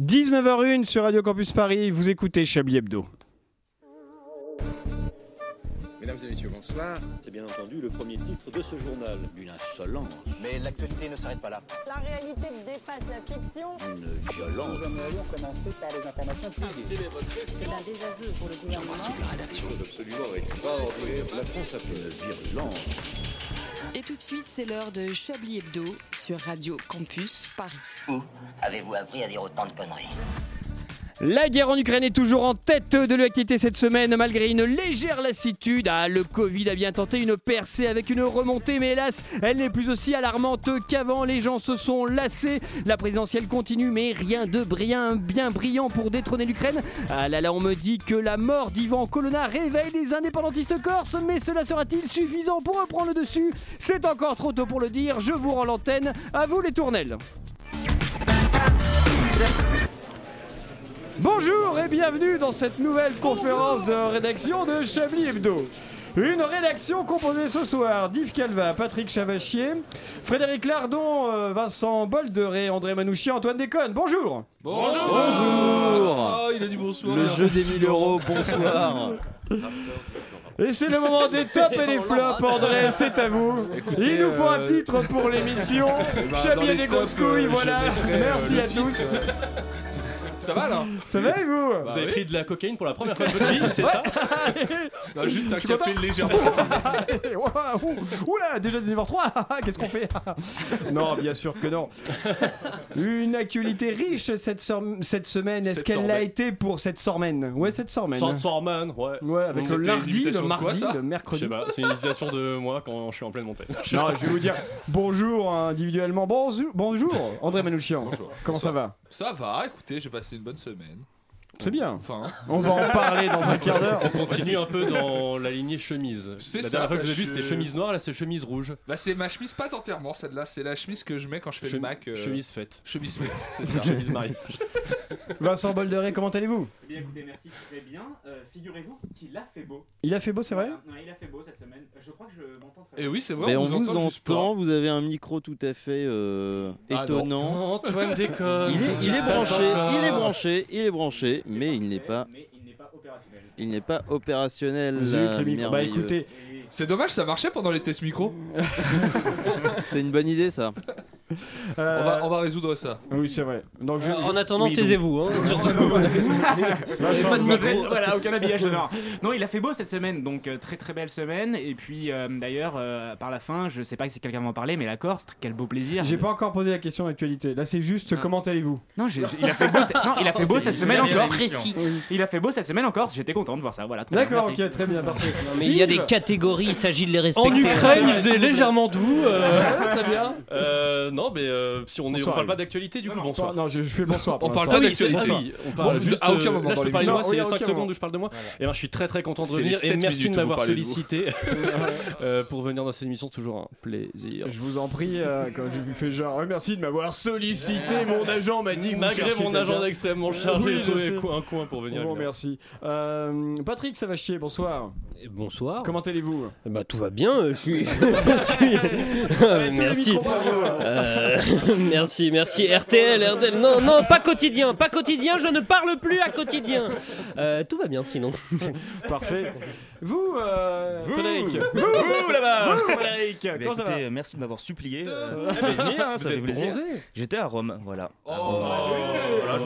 19h01 sur Radio Campus Paris, vous écoutez Chablis Hebdo. Mesdames et messieurs, bonsoir. C'est bien entendu le premier titre de ce journal. Une insolence, Mais l'actualité ne s'arrête pas là. La réalité dépasse la fiction. une violence. C'est un désaveu pour le gouvernement. Et tout de suite, c'est l'heure de Chablis Hebdo sur Radio Campus Paris. Où avez-vous appris à dire autant de conneries? La guerre en Ukraine est toujours en tête de l'activité cette semaine, malgré une légère lassitude. Ah, le Covid a bien tenté une percée avec une remontée, mais hélas, elle n'est plus aussi alarmante qu'avant. Les gens se sont lassés. La présidentielle continue, mais rien de bien brillant pour détrôner l'Ukraine. Ah là là, on me dit que la mort d'Ivan Colonna réveille les indépendantistes corses, mais cela sera-t-il suffisant pour reprendre le dessus? C'est encore trop tôt pour le dire. Je vous rends l'antenne. À vous les tournelles. Bonjour et bienvenue dans cette nouvelle conférence de rédaction de Chablis Hebdo. Une rédaction composée ce soir d'Yves Calva, Patrick Chavachier, Frédéric Lardon, euh, Vincent Bolderet, André Manouchian, Antoine Déconne. Bonjour Bonjour il a dit bonsoir. Le jeu des 1000 euros, bonsoir Et c'est le moment des tops et des flops, André, c'est à vous. Il nous faut un euh, titre pour l'émission. bah, Chablis dans et les des grosses euh, couilles, je voilà. mettrai, euh, Merci à tous. Ça va là Ça va et vous Bah Vous avez oui. pris de la cocaïne pour la première fois de votre vie, c'est ça Non, juste un Tu café légèrement. Oula, déjà 9h03, qu'est-ce qu'on fait Non, bien sûr que non. Une actualité riche cette, sor- cette semaine, est-ce Cette qu'elle l'a sormène. été pour cette sormène Ouais, cette sormène. Sans Sorman, ouais. Ouais, avec le lundi, le mardi, le Je mercredi. sais pas, c'est une invitation de moi quand je suis en pleine montée. Non, je vais vous dire bonjour individuellement. Bonjour, bonjour André Manouchian. Bonjour. Comment ça va? Ça va, écoutez, j'ai passé une bonne semaine. C'est bien. Enfin, On va en parler dans un quart d'heure. On continue un peu dans la lignée chemise. C'est La ça, dernière fois que bah, je vous ai vu, je- c'était chemise noire, là c'est chemise rouge. bah c'est ma chemise pas entièrement celle-là, c'est la chemise que je mets quand je fais Che- le Mac. euh, Chemise faite. Chemise faite, c'est ça. chemise mariée. Vincent Bolderet, comment allez-vous? Eh bien écoutez, merci, très bien. Euh, Figurez-vous qu'il a fait beau. Il a fait beau, c'est vrai? Voilà. Ouais, il a fait beau cette semaine. Je crois que je m'entends très Et oui, c'est vrai, Mais on, vous vous entend juste pas. entend, vous avez un micro tout à fait euh, Ah non. étonnant. Antoine déconne. Il est, il branché, il est branché, il est branché, mais il n'est pas, Mais il n'est pas opérationnel. il n'est pas opérationnel. Zut, le micro. Bah écoutez, C'est dommage, ça marchait pendant les tests micro. c'est une bonne idée ça. euh, On, va, on va résoudre ça. Oui, c'est vrai. Donc, je, je- En attendant, oui, taisez-vous. Hein. Pas de micro. Voilà, aucun habillage sonore. Non, il a fait beau cette semaine, donc euh, très très belle semaine. Et puis euh, d'ailleurs, euh, par la fin, je sais pas si quelqu'un va en parler, mais la Corse, quel beau plaisir. J'ai pas encore posé la question d'actualité. Là, c'est juste Ah. comment allez-vous? Non, il a fait beau. cette- Non, il a fait beau cette semaine C'est encore. précis. Il a fait beau cette semaine encore. J'étais content de voir ça. Voilà. D'accord, ok, très bien, parfait. Mais il y a des Yves, il s'agit de les respecter. En Ukraine, il faisait légèrement doux. euh, Très bien. euh, non, mais euh, si on, Bonsoir, parle pas d'actualité, du coup, bonsoir. Non, je, je fais le bonsoir. On parle pas d'actualité. oui, on parle Bon, juste à aucun moment là, je peux parler de moi, c'est à 5 aucun secondes où je parle de moi. Et ben, je suis très très content de les revenir et merci de m'avoir sollicité pour venir dans cette émission. Toujours un plaisir. Je vous en prie, quand je vous fais genre, merci de m'avoir sollicité. Mon agent m'a dit Malgré mon agenda extrêmement chargé, j'ai trouvé un coin pour venir. Bon, merci. Patrick, ça va chier, bonsoir. Bonsoir. Comment allez-vous? Bah tout va bien. euh, Je suis. Euh, merci. Merci, merci. RTL, RTL. Non, non, pas quotidien, pas quotidien. Je ne parle plus à quotidien. Euh, tout va bien sinon. Parfait. Vous, euh, Frédéric. Vous là-bas Vous, Frédéric. Bah, Comment ça va écoutez, merci de m'avoir supplié. euh, venir, hein, ça fait plaisir. J'étais à Rome, voilà. Oh, Voilà, je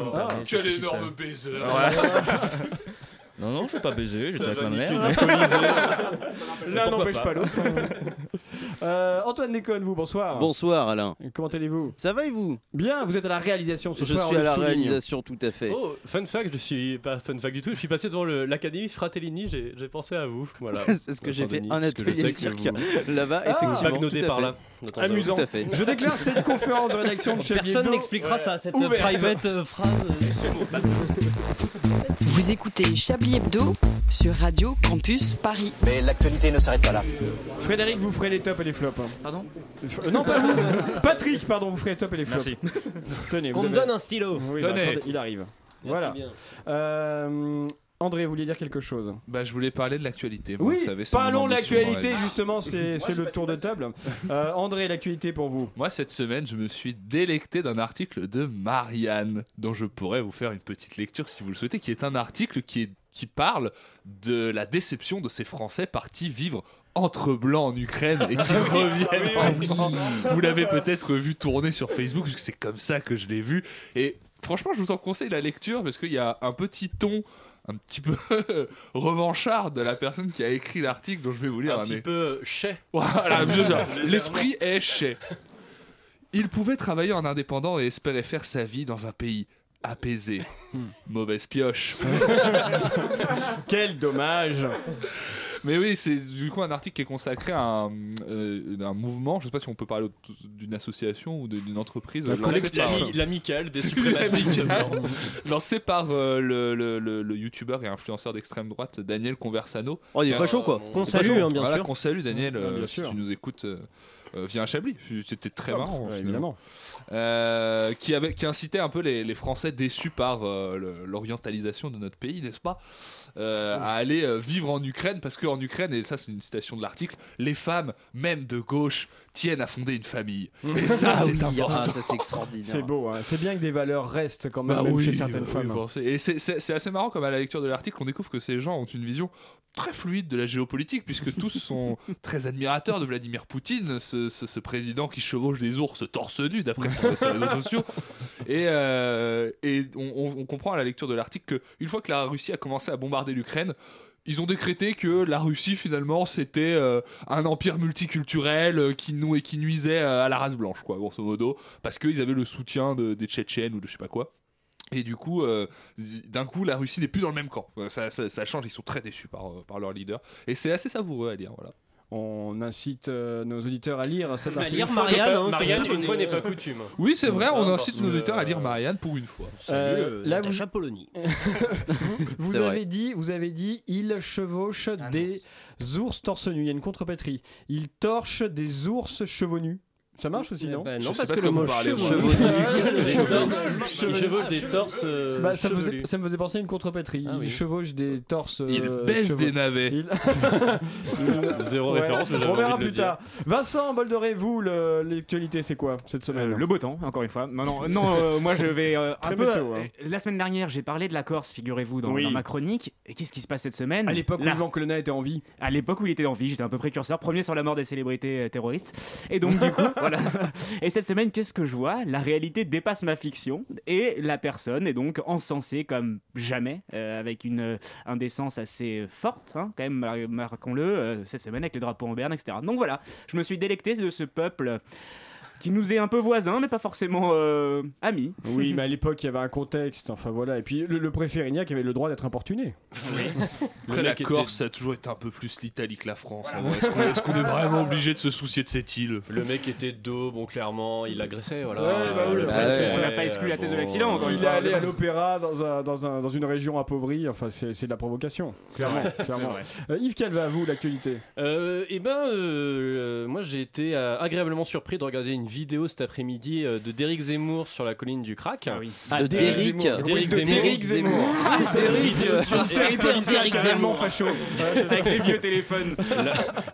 me énorme euh, baiser. Non, non, je vais pas baiser, j'étais avec ma mère. L'un n'empêche pas. pas? l'autre. Euh, Antoine Déconne, vous, bonsoir. Bonsoir Alain. Comment allez-vous? Ça va et vous? Bien, vous êtes à la réalisation ce Je soir. suis on à la souligne. réalisation tout à fait. Oh, fun fact, je suis pas fun fact du tout. Je suis passé devant l'académie Fratellini. J'ai pensé à vous. Voilà. Parce que j'ai fait un je atelier cirque vous- là-bas, Ah, effectivement. Bagnoté tout à par fait. là. Amusant. Tout à fait. Je déclare cette conférence de rédaction de Personne n'expliquera ça, cette Ouverte. private euh, phrase. Vous écoutez Chablis Hebdo sur Radio Campus Paris. Mais l'actualité ne s'arrête pas là. Frédéric, vous ferez les tops et les flops. hein. Pardon Euh, non, pas vous. Patrick, pardon, vous ferez les tops et les flops. Tenez, Qu'on me avez- donne un stylo. Oui, Tenez. bah, attendez, il arrive. Merci Voilà. bien. Euh, André, vous vouliez dire quelque chose Bah, je voulais parler de l'actualité. Moi, Oui, vous savez, c'est mon parlons de ambition dans la l'actualité vie. justement, c'est c'est le tour de table. Euh, André, l'actualité pour vous Moi, cette semaine, je me suis délecté d'un article de Marianne, dont je pourrais vous faire une petite lecture si vous le souhaitez, qui est un article qui, est, qui parle de la déception de ces Français partis vivre entre blancs en Ukraine et qui reviennent en France. Vous l'avez peut-être vu tourner sur Facebook, parce que c'est comme ça que je l'ai vu. Et franchement, je vous en conseille la lecture, parce qu'il y a un petit ton un petit peu revanchard de la personne qui a écrit l'article dont je vais vous lire Un petit mais- peu chais. voilà, c'est ça. Légèrement. l'esprit est chez. Il pouvait travailler en indépendant et espérait faire sa vie dans un pays apaisé. Mauvaise pioche. Quel dommage. Mais oui, c'est du coup un article qui est consacré à un, euh, un mouvement, je sais pas si on peut parler d'une association ou d'une entreprise. Lancée collectif. par- L'ami- l'amicale des suprémacistes l'amicale. blancs. Lancé par euh, le, le, le, le youtubeur et influenceur d'extrême droite Daniel Conversano. Oh, il est facho, quoi. Qu'on salue, hein, bien Voilà, sûr. qu'on salue Daniel, Ouais, euh, bien si sûr. tu nous écoutes. euh, euh, via un Chablis, c'était très Ah, marrant. ouais, finalement. évidemment. Euh, qui, avait, qui incitait un peu les, les Français déçus par euh, l'orientalisation de notre pays, n'est-ce pas? Euh, À aller euh, vivre en Ukraine, parce qu'en Ukraine, et ça c'est une citation de l'article, les femmes, même de gauche, tiennent à fonder une famille. Et ça, Ah c'est oui, important. ah, ça, c'est extraordinaire. C'est beau, hein. c'est bien que des valeurs restent quand même, Bah même oui, chez certaines bah femmes. oui, bon, c'est- et c'est- c'est c'est assez marrant comme à la lecture de l'article, on découvre que ces gens ont une vision très fluide de la géopolitique, puisque tous sont très admirateurs de Vladimir Poutine, ce, ce- ce président qui chevauche des ours torse nu, d'après ses ses réseaux sociaux. Et, euh, et on, on- on comprend à la lecture de l'article qu'une fois que la Russie a commencé à bombarder l'Ukraine, ils ont décrété que la Russie finalement c'était euh, un empire multiculturel euh, qui, nou- et qui nuisait euh, à la race blanche, quoi, grosso modo, parce qu'ils avaient le soutien de- des Tchétchènes ou de je sais pas quoi. Et du coup, d'un coup, la Russie n'est plus dans le même camp. Ça, change, ils sont très déçus par, par leur leader. Et c'est assez savoureux à lire. Voilà. On incite euh, nos auditeurs à lire cet À article. lire Marianne, hein, Marianne, une fois n'est pas coutume. Oui, c'est vrai, on Ah, incite nos que, auditeurs à lire euh, Marianne pour une fois. Euh, là, vous, vous C'est avez vrai. dit, vous avez dit, il chevauche des ours torse nu. Il y a une contrepétrie. Il torche des ours chevaux nus. Ça marche aussi, non Bah Je non, sais parce pas que le mot Il chevauche des torses. euh, Bah, ça, me faisait, chevelus. ça me faisait penser à une contrepétrie. Ah il oui. chevauche des torses. Il euh, baisse chevaux- des navets. Il- Il- Zéro Ouais, référence, mais On verra envie de le plus dire. tard. Vincent Boldoré, vous, l'actualité, c'est quoi cette semaine Euh, le beau temps, encore une fois. Non, non, non euh, moi je vais euh, un Très peu. tôt, hein. La semaine dernière, j'ai parlé de la Corse, figurez-vous, dans, Oui. dans ma chronique. Et qu'est-ce qui se passe cette semaine À l'époque où Yvan Colonna était en vie. à l'époque où il était en vie, j'étais un peu précurseur, premier sur la mort des célébrités terroristes. Et donc, du coup, Et cette semaine, qu'est-ce que je vois? La réalité dépasse ma fiction et la personne est donc encensée comme jamais, euh, avec une euh, indécence assez forte, hein, quand même, mar- marquons-le, euh, cette semaine avec les drapeaux en berne, etc. Donc voilà, je me suis délecté de ce peuple qui nous est un peu voisin, mais pas forcément euh, ami. Oui, mais à l'époque, il y avait un contexte. Enfin voilà. Et puis le, le préfet Rignac avait le droit d'être importuné. Après, Le la était- Corse, ça a toujours été un peu plus l'Italie que la France. vrai. Est-ce qu'on est, vraiment obligé de se soucier de cette île? Le mec était dos, bon, clairement, il agressait, voilà. Ouais, bah oui, Le après, préfet, c'est- on n'a pas exclu la thèse de l'accident, encore Il est allé à l'opéra dans, un, dans, un- dans une région appauvrie. Enfin, c'est c'est de la provocation. Clairement. clairement. Euh, Yves Calva, vous, l'actualité? Euh, eh ben, euh, euh, moi j'ai été euh, agréablement surpris de regarder une vidéo cet après-midi euh, de Derek Zemmour sur la colline du crack. Ah oui. De Derrick. Derrick de Zemmour. Derrick Zemmour. Ah, Derrick. Une série policière Derrick Zemmour. facho. Avec les vieux téléphones.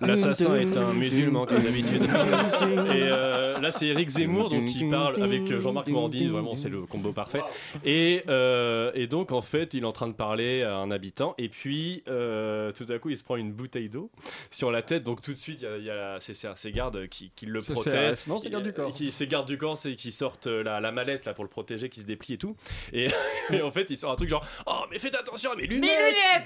La- L'assassin est un musulman comme d'habitude. Et euh, là c'est Eric Zemmour donc qui parle avec euh, Jean-Marc Morandini, vraiment c'est le combo parfait. Et, euh, et donc en fait il est en train de parler à un habitant et puis euh, tout à coup il se prend une bouteille d'eau sur la tête donc tout de suite il y a, ses, gardes qui, qui le protègent. Non, c'est garde du corps. Qui, ses gardes du corps c'est qui sortent euh, la, la mallette là pour le protéger qui se déplie et tout. Et, et en fait il sort un truc genre oh mais faites attention à mes lunettes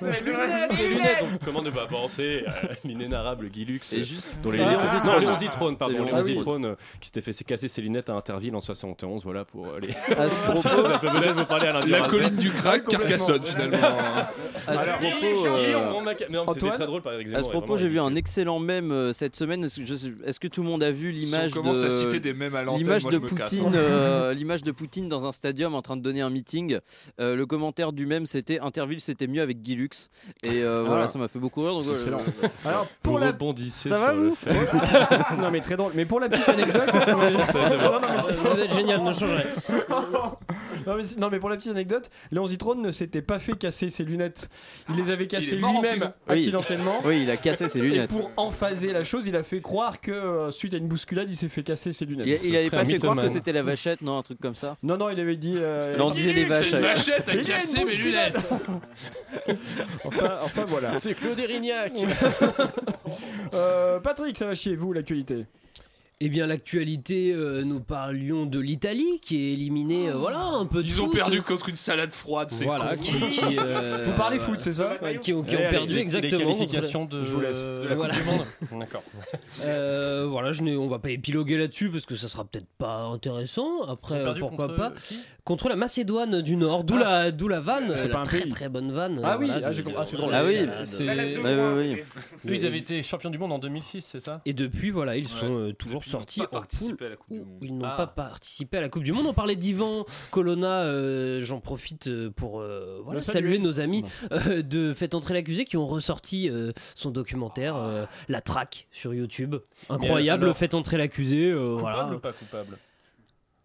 Mes lunettes Mes lunettes Donc, Comment ne pas penser à l'inénarrable Guy Lux Et juste. dont les Léon Ah, Zitrone, Léon Zitrone, pardon, Léon Zitrone, euh, qui s'était fait se casser ses lunettes à Interville en 71, voilà pour euh, les. À ce propos, Ça peut peut-être vous parler à La colline du crack, Carcassonne finalement. à ce propos, Guy, euh, on m'a- mais non, mais c'était Antoine très drôle par exemple. à ce propos, j'ai vu un excellent mème euh, cette semaine. Est-ce que, tout le monde a vu l'image de citer des mêmes à l'antenne, l'image moi de je me casse. Poutine, euh, l'image de Poutine dans un stadium en train de donner un meeting. Euh, le commentaire du même c'était Interville c'était mieux avec Guy Lux et euh, Ah. voilà ça m'a fait beaucoup rire. Donc, euh, Excellent. euh, Alors, Pour pour la. rebondissez Ça sur va, le vous fait. non, mais très drôle. Mais pour la petite anecdote. Vous êtes génial, ne changerez. non, mais, non, mais pour la petite anecdote, Léon Zitrone ne s'était pas fait casser ses lunettes. Il les avait cassées lui-même. Oui. accidentellement. Oui, il a cassé ses Et lunettes. pour emphaser la chose, il a fait croire que euh, suite à une bousculade, il s'est fait casser ses lunettes. Il, il avait pas fait croire que c'était la vachette, non, un truc comme ça. Non, non, il avait dit. euh, Non, on disait les vaches. Cette vachette a Il cassé mes lunettes. enfin, enfin, voilà. C'est Claude Erignac. Euh, Patrick, ça va chier, vous, l'actualité? Eh bien, l'actualité, euh, nous parlions de l'Italie qui est éliminée, euh, voilà, un peu de Ils ont foot. perdu contre une salade froide, c'est Voilà, con. qui, qui, euh, Vous parlez foot, c'est ça Ouais, qui, ont- qui ont Allez, perdu les- exactement. Les contre- qualifications de, Je vous laisse. de la Voilà. Coupe du Monde. D'accord. Euh, voilà, je n'ai- on va pas épiloguer là-dessus parce que ça sera peut-être pas intéressant. Après, pourquoi contre pas Contre la Macédoine du Nord, d'où la, d'où la vanne, C'est la pas un très pays. très bonne vanne. Ah oui, voilà, ah, de- j'ai de- compris. Ah, c'est drôle. Ah oui, salade, c'est-. Eux, ils avaient été champions du monde en 2006, c'est ça? Et depuis, voilà, ils sont euh, toujours sortis pas en poule. participé à la Coupe du Monde. Ils n'ont Ah. pas participé à la Coupe du Monde. On parlait d'Ivan Colonna. euh, J'en profite euh, pour euh, voilà, saluer. saluer nos amis euh, de Faites entrer l'accusé qui ont ressorti euh, son documentaire euh, La Traque sur YouTube. Incroyable, alors, Faites entrer l'accusé. euh, Coupable voilà. ou pas coupable?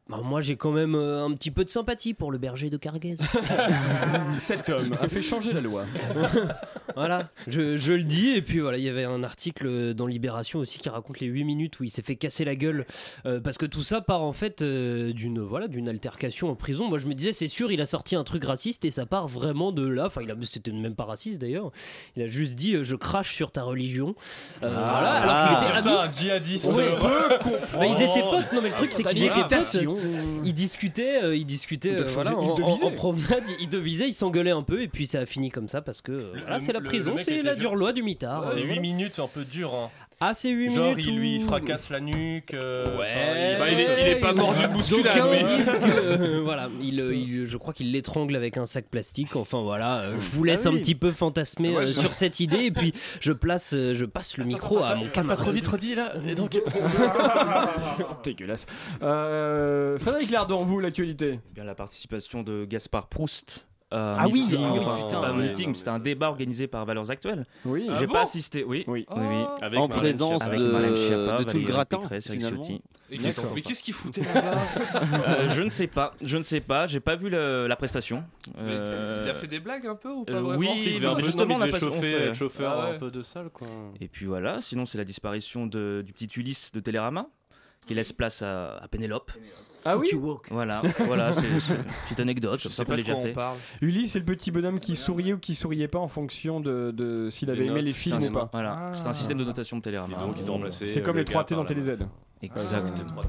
Bah, moi, j'ai quand même euh, un petit peu de sympathie pour le berger de Carguez. Cet homme a fait changer la loi. voilà, je, je le dis. Et puis voilà, il y avait un article dans Libération aussi qui raconte les 8 minutes où il s'est fait casser la gueule. euh, parce que tout ça part en fait euh, d'une voilà, d'une altercation en prison. Moi je me disais, c'est sûr, il a sorti un truc raciste et ça part vraiment de là. Enfin, il a, c'était même pas raciste d'ailleurs. Il a juste dit, euh, je crache sur ta religion. Euh, voilà, alors qu'il était ami- ça, un djihadiste. Ouais. Bah, ils étaient potes, non mais le truc c'est qu'ils étaient potes. Ils discutaient, euh, ils discutaient, Ils euh, te voilà, en, promenade, ils devisaient, ils s'engueulaient un peu et puis ça a fini comme ça parce que euh, Le- voilà, le- c'est la le- prison, le mec c'est la dure loi du mitard. C'est Euh, 8 voilà. minutes un peu dur. Hein. Ah, c'est 8 Genre, minutes. il lui fracasse la nuque. euh, Ouais. Bah, il est- il est pas mort d'une bousculade, euh, voilà, il, euh, il- je crois qu'il l'étrangle avec un sac plastique. Enfin voilà, euh, je vous laisse Ah un oui. petit peu fantasmer Ouais, euh, je- sur cette idée et puis je place, je passe le micro à mon camarade. Pas trop vite, redis là. Et donc, Dégueulasse. Euh, Frédéric Lardon, vous, l'actualité Eh Bien la participation de Gaspard Proust. Un Ah oui, meeting, ah, enfin, putain, c'était pas un ouais, meeting, c'était un débat organisé par Valeurs Actuelles. Oui. J'ai bon pas assisté, oui. Oui. Oui, oui. avec En Marlène présence Schiappa. De- Marlène Schiappa, de tout le gratin, Pécresse, Mais qu'est-ce qu'il foutait là-bas Euh, je ne sais pas, je ne sais pas, j'ai pas vu le- la prestation. Euh, Il a fait des blagues un peu ou pas euh, vraiment oui, Justement, non, il on a pas- être chauffeur Ah ouais. un peu de salle quoi. Et puis voilà, sinon c'est la disparition de- du petit Ulysse de Télérama qui laisse place à, à Pénélope. Ah oui Voilà, voilà, c'est une petite anecdote, Je comme sais ça pour pas de quoi on légèreté. parle. Ulysse, c'est le petit bonhomme qui souriait ou qui souriait pas en fonction de, de s'il avait aimé les films ou pas. Voilà, Ah. c'est un système de notation de Télérama. Donc ils ont remplacé. C'est euh, comme le les 3 gars T dans par la- TéléZ. Exact.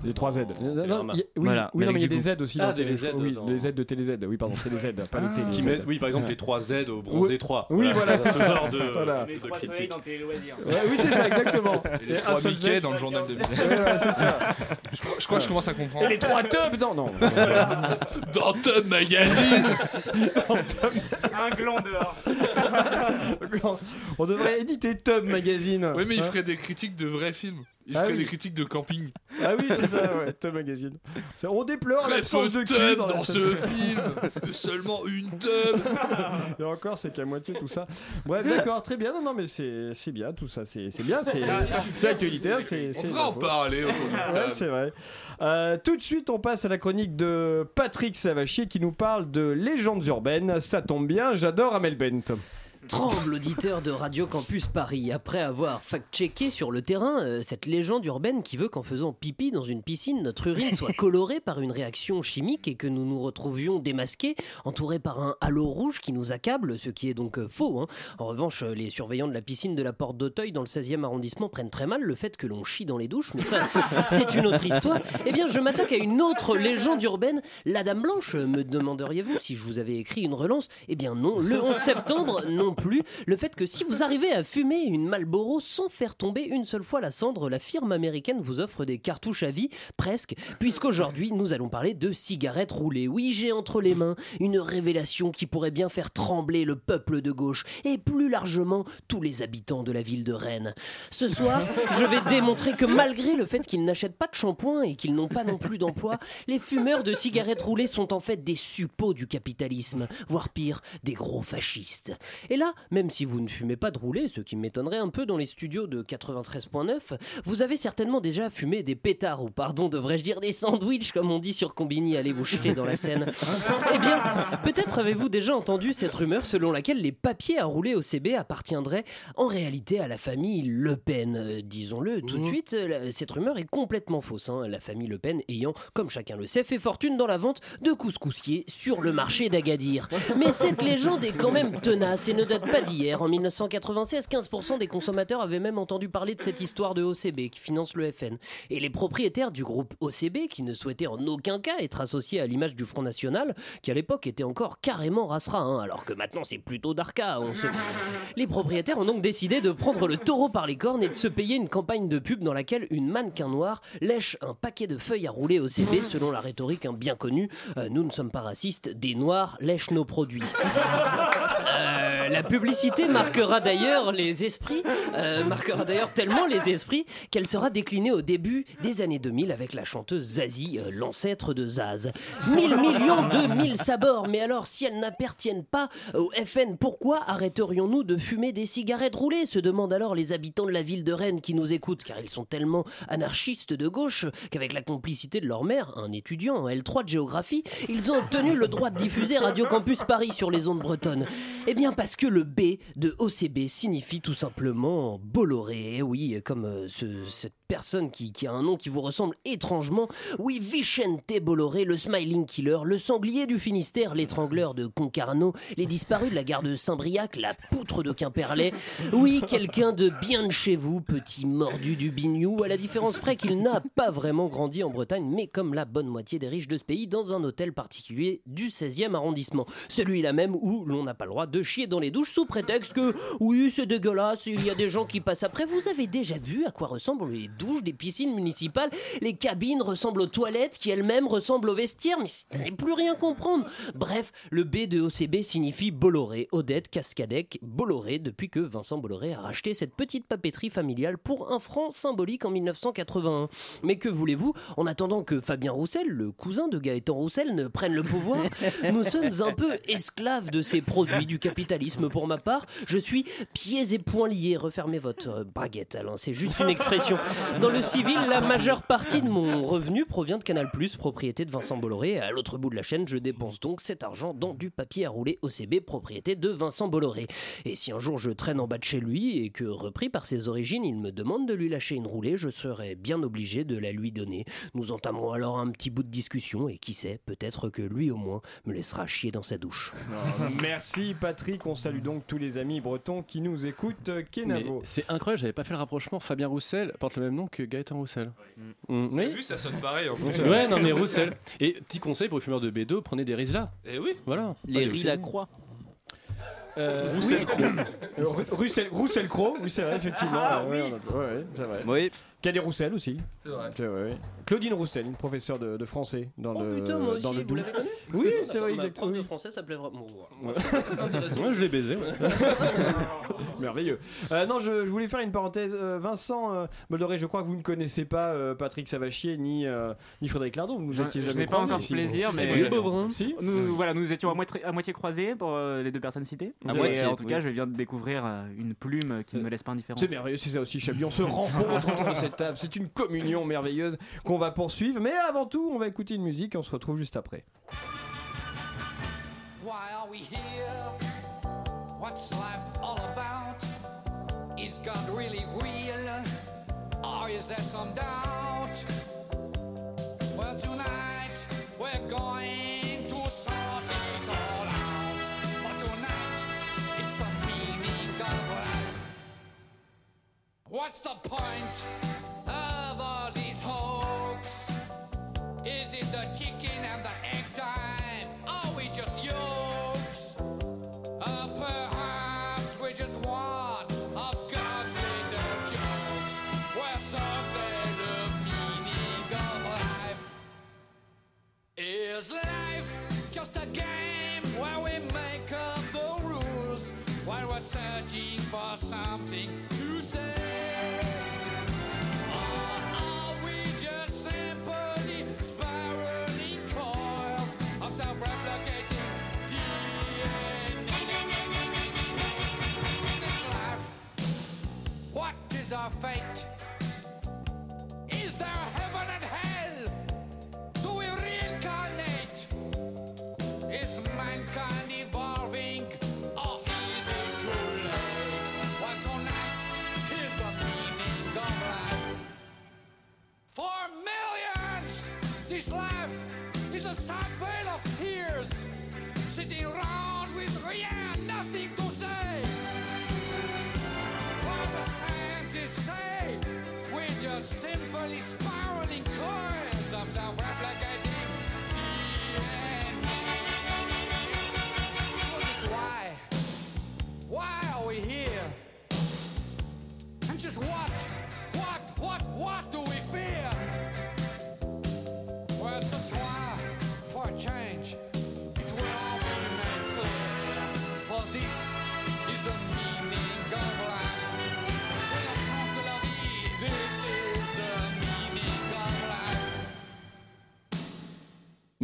Les 3 Z. Télérama. Il y a- oui, Voilà, oui, mais non, mais il y a des Z aussi. Ah, dans des Télé- Z Oui, dans- les Z de TéléZ. Oui, pardon, c'est les Z, pas les Ah. télé. Qui met- oui, par exemple, les 3 Z au bronzé 3. Oui, voilà, c'est ce ça. genre de, Voilà. Les de trois soleils critique. dans tes loisirs. Ouais, oui, c'est ça, exactement. Et les Et un trois seul Mickey Z. dans le journal de c'est ça. Je crois- que je commence à comprendre. Et les 3 tubs Non, non. Dans Tub Magazine Un gland dehors. On devrait éditer Tub Magazine. Oui, mais il Hein ferait des critiques de vrais films. Il Ah oui. des critiques de camping. Ah oui, c'est ça, ouais, Tub Magazine. On déplore l'absence de cul dans, dans, ce film. Seulement une tub. Et encore, c'est qu'à moitié tout ça. Bref, d'accord, très bien. Non, non, mais c'est bien tout ça. C'est bien. C'est c'est l'actualité. hein, c'est- On devrait en parler autour Ouais, c'est vrai. Euh, tout de suite, on passe à la chronique de Patrick Savachier qui nous parle de légendes urbaines. Ça tombe bien, j'adore Amel Bent. Tremble auditeur de Radio Campus Paris après avoir fact-checké sur le terrain euh, cette légende urbaine qui veut qu'en faisant pipi dans une piscine, notre urine soit colorée par une réaction chimique et que nous nous retrouvions démasqués, entourés par un halo rouge qui nous accable, ce qui est donc euh, faux. hein. En revanche, euh, les surveillants de la piscine de la Porte d'Auteuil dans le 16e arrondissement prennent très mal le fait que l'on chie dans les douches, mais ça, c'est une autre histoire. Eh bien, je m'attaque à une autre légende urbaine, la Dame Blanche. Me demanderiez-vous si je vous avais écrit une relance? Eh bien non, le 11 septembre non plus. Le fait que si vous arrivez à fumer une Marlboro sans faire tomber une seule fois la cendre, la firme américaine vous offre des cartouches à vie, presque, puisqu'aujourd'hui nous allons parler de cigarettes roulées. Oui, j'ai entre les mains une révélation qui pourrait bien faire trembler le peuple de gauche et plus largement tous les habitants de la ville de Rennes. Ce soir, je vais démontrer que malgré le fait qu'ils n'achètent pas de shampoing et qu'ils n'ont pas non plus d'emploi, les fumeurs de cigarettes roulées sont en fait des suppôts du capitalisme, voire pire, des gros fascistes. Et là, là, même si vous ne fumez pas de roulé, ce qui m'étonnerait un peu dans les studios de 93.9, vous avez certainement déjà fumé des pétards, ou pardon, devrais-je dire des sandwichs, comme on dit sur Combini, allez vous jeter dans la Seine. eh bien, peut-être avez-vous déjà entendu cette rumeur selon laquelle les papiers à rouler au CB appartiendraient en réalité à la famille Le Pen. Euh, Disons-le tout de suite, euh, la- cette rumeur est complètement fausse. hein. La famille Le Pen ayant, comme chacun le sait, fait fortune dans la vente de couscoussiers sur le marché d'Agadir. Mais cette légende est quand même tenace et ne date pas d'hier. En 1996, 15% des consommateurs avaient même entendu parler de cette histoire de OCB qui finance le FN. Et les propriétaires du groupe OCB, qui ne souhaitaient en aucun cas être associés à l'image du Front National, qui à l'époque était encore carrément racera, hein, alors que maintenant c'est plutôt Darka. on se- Les propriétaires ont donc décidé de prendre le taureau par les cornes et de se payer une campagne de pub dans laquelle une mannequin noire lèche un paquet de feuilles à rouler au CB selon la rhétorique hein, bien connue euh, Nous ne sommes pas racistes, des noirs lèchent nos produits. Euh, la publicité marquera d'ailleurs les esprits, euh, marquera d'ailleurs tellement les esprits qu'elle sera déclinée au début des années 2000 avec la chanteuse Zazie, euh, l'ancêtre de Zaz. 1000 millions de mille sabords, mais alors si elles n'appartiennent pas au FN, pourquoi arrêterions-nous de fumer des cigarettes roulées se demandent alors les habitants de la ville de Rennes qui nous écoutent, car ils sont tellement anarchistes de gauche qu'avec la complicité de leur mère, un étudiant en L3 de géographie, ils ont obtenu le droit de diffuser Radio Campus Paris sur les ondes bretonnes. Eh bien parce que le B de OCB signifie tout simplement Bolloré? Oui, comme euh, ce- cette personne qui, qui a un nom qui vous ressemble étrangement. Oui, Vicente Bolloré, le smiling killer, le sanglier du Finistère, l'étrangleur de Concarneau, les disparus de la gare de Saint-Briac, la poutre de Quimperlé. Oui, quelqu'un de bien de chez vous, petit mordu du bignou, à la différence près qu'il n'a pas vraiment grandi en Bretagne, mais comme la bonne moitié des riches de ce pays, dans un hôtel particulier du 16e arrondissement. Celui-là même où l'on n'a pas le droit de chier dans les douches sous prétexte que, oui, c'est dégueulasse, il y a des gens qui passent après. Vous avez déjà vu à quoi ressemblent les douches des piscines municipales Les cabines ressemblent aux toilettes qui elles-mêmes ressemblent aux vestiaires, mais ça n'est plus rien comprendre. Bref, le B de OCB signifie Bolloré, Odette, Cascadec, Bolloré, depuis que Vincent Bolloré a racheté cette petite papeterie familiale pour un franc symbolique en 1981. Mais que voulez-vous, en attendant que Fabien Roussel, le cousin de Gaëtan Roussel, ne prenne le pouvoir, nous sommes un peu esclaves de ces produits du capitalisme pour ma part. Je suis pieds et poings liés. Refermez votre euh, braguette, Alain, c'est juste une expression. Dans le civil, la majeure partie de mon revenu provient de Canal+, propriété de Vincent Bolloré. À l'autre bout de la chaîne, je dépense donc cet argent dans du papier à rouler OCB, propriété de Vincent Bolloré. Et si un jour je traîne en bas de chez lui et que, repris par ses origines, il me demande de lui lâcher une roulée, je serai bien obligé de la lui donner. Nous entamerons alors un petit bout de discussion et qui sait, peut-être que lui au moins me laissera chier dans sa douche. Merci Patrick, on salue donc tous les amis bretons qui nous écoutent. Kenavo. c'est incroyable, j'avais pas fait le rapprochement. Fabien Roussel porte le même nom que Gaëtan Roussel. Mm. T'as vu, ça sonne pareil en plus. Ouais, non mais Roussel. Et petit conseil pour les fumeurs de B2, prenez des Rizla. Eh oui. Voilà. Les Pas riz des la OCB. croix. Euh, Roussel oui. Croc. Euh, Roussel, Croc, oui c'est vrai effectivement. Ah, Euh, ouais, oui. ouais, ouais, c'est vrai. Oui. Cadet Roussel aussi. C'est vrai. C'est vrai, oui. Claudine Roussel, une professeure de, de français dans le Oh, Putain, moi aussi, dans le vous Doubs. l'avez connu Oui, c'est vrai, exactement. prof de oui. français s'appelait vraiment. Ouais. Ouais, je l'ai baisé. ouais. Merveilleux. Euh, non, je, je voulais faire une parenthèse. Euh, Vincent euh, je crois que vous ne connaissez pas euh, Patrick Savachier ni, euh, ni Frédéric Lardon. Vous nous Je- étiez je jamais n'ai pas encore ce plaisir, Si, mais- oui, Les pauvres, hein. Si. Nous, voilà, nous étions à moitié, à moitié croisés pour euh, les deux personnes citées. À moitié, en tout oui. cas, je viens de découvrir euh, une plume qui ne me laisse pas indifférent. C'est merveilleux, c'est ça aussi, Chablis. On se rencontre autour de cette table. C'est une communion merveilleuse qu'on va poursuivre. Mais avant tout, on va écouter une musique et on se retrouve juste après. Why are we here? What's life all about? Is God really real? Or is there some doubt? Well, tonight we're going What's the point of all these hoax?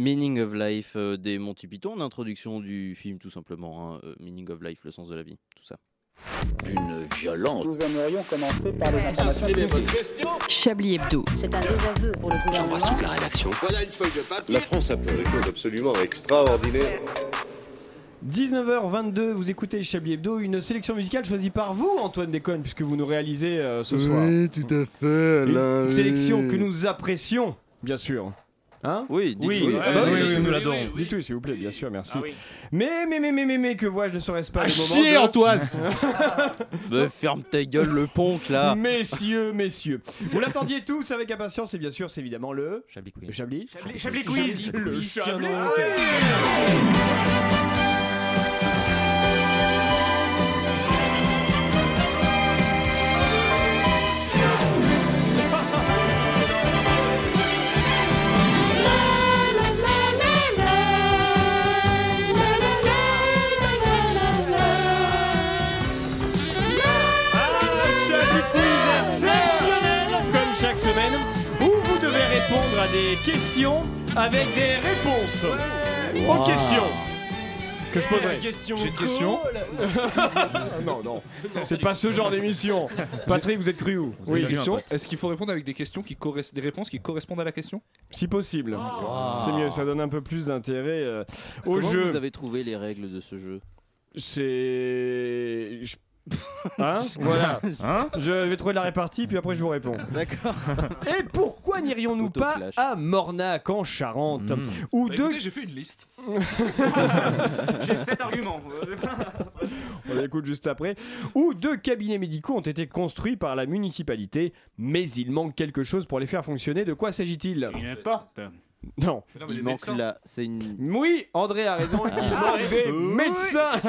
Meaning of Life euh, des Monty Python, en introduction du film tout simplement. hein, euh, Meaning of Life, le sens de la vie, tout ça. Une violence. Nous aimerions commencer par les informations publiques. Chablis Hebdo. C'est un désaveu pour le gouvernement. la rédaction. Voilà une feuille de papier. La France a fait des choses absolument extraordinaires. 19h22, vous écoutez Chablis Hebdo, une sélection musicale choisie par vous, Antoine Déconne, puisque vous nous réalisez euh, ce soir. tout à fait, Une sélection que nous apprécions, bien sûr. Hein Oui, dites- oui, oui, ah bah oui, oui, oui, oui, oui, nous oui, l'adorons. oui, oui. Dites-le, s'il vous plaît, bien sûr, merci. Ah oui. Mais, mais, mais, mais, mais, mais, que vois-je, ne serait-ce pas Ah, moments chier, de- Antoine Bah, ferme ta gueule, le ponk là Messieurs, messieurs, vous l'attendiez tous avec impatience et bien sûr, c'est évidemment le Chablis le Quiz. Chablis. Quiz. Le Chablis. Quiz. Répondre à des questions avec des réponses aux questions que je poserai. J'ai une question. non, non, c'est pas ce genre d'émission. Patrick, vous êtes cru où? Oui, question. Est-ce qu'il faut répondre avec des questions qui corres- des réponses qui correspondent à la question? Si possible. C'est mieux, ça donne un peu plus d'intérêt euh, au Comment jeu. vous avez trouvé les règles de ce jeu? C'est. je- Hein Voilà. Je vais trouver la répartie, puis après je vous réponds. D'accord. Et pourquoi n'irions-nous pas Autoclash. à Mornac en Charente Où Bah, deux. écoutez, j'ai fait une liste. J'ai 7 arguments. On écoute juste après. Où deux cabinets médicaux ont été construits par la municipalité, mais il manque quelque chose pour les faire fonctionner. De quoi s'agit-il? Une porte. Non. Mais non, Il manque médecins. là, c'est une. Oui, André a raison, il Ah. manque des Oui. médecins.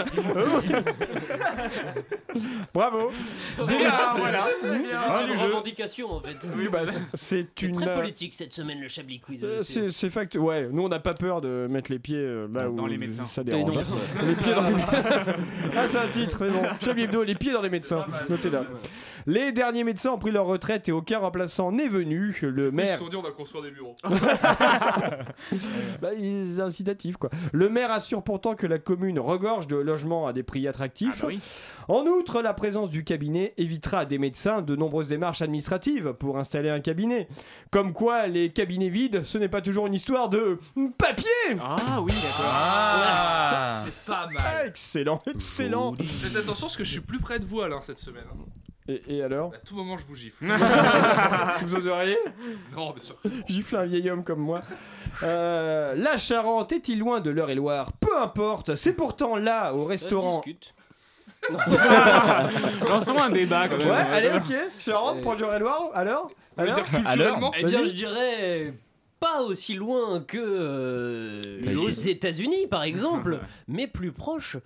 Bravo. Ah, voilà. C'est une revendication en fait. Oui, bah, c'est une. très euh, politique cette semaine le Chablis Quiz. euh, c'est- fact. Ouais, nous on n'a pas peur de mettre les pieds euh, là Dans où les médecins. ça dérange. les pieds dans les Ah, c'est un titre, c'est bon. Chablis Hebdo, les pieds dans les médecins. Notez là. Les derniers médecins ont pris leur retraite et aucun remplaçant n'est venu. Le Ils se maire. sont dit on va construire des bureaux. Bah, ils- c'est incitatif quoi. Le maire assure pourtant que la commune regorge de logements à des prix Ah attractifs. bah oui. En outre, la présence du cabinet évitera à des médecins de nombreuses démarches administratives pour installer un cabinet. Comme quoi, les cabinets vides, ce n'est pas toujours une histoire de papier. Ah oui, d'accord. Ah. C'est pas mal. Excellent, excellent. Faites attention parce que je suis plus près de vous Alain cette semaine. Et, et alors À tout moment je vous gifle. Vous oseriez non, bien sûr. Gifler un vieil homme comme moi. Euh, la Charente est-il loin de l'Eure-et-Loire? Peu importe, c'est pourtant là, au restaurant. discute. Lançons un débat quand Ouais, même. allez, ok. Charente, prend du Eure-et-Loire, alors? Alors? dire culturellement Eh bien, je dirais pas aussi loin que euh, les États-Unis, par exemple, mais plus proche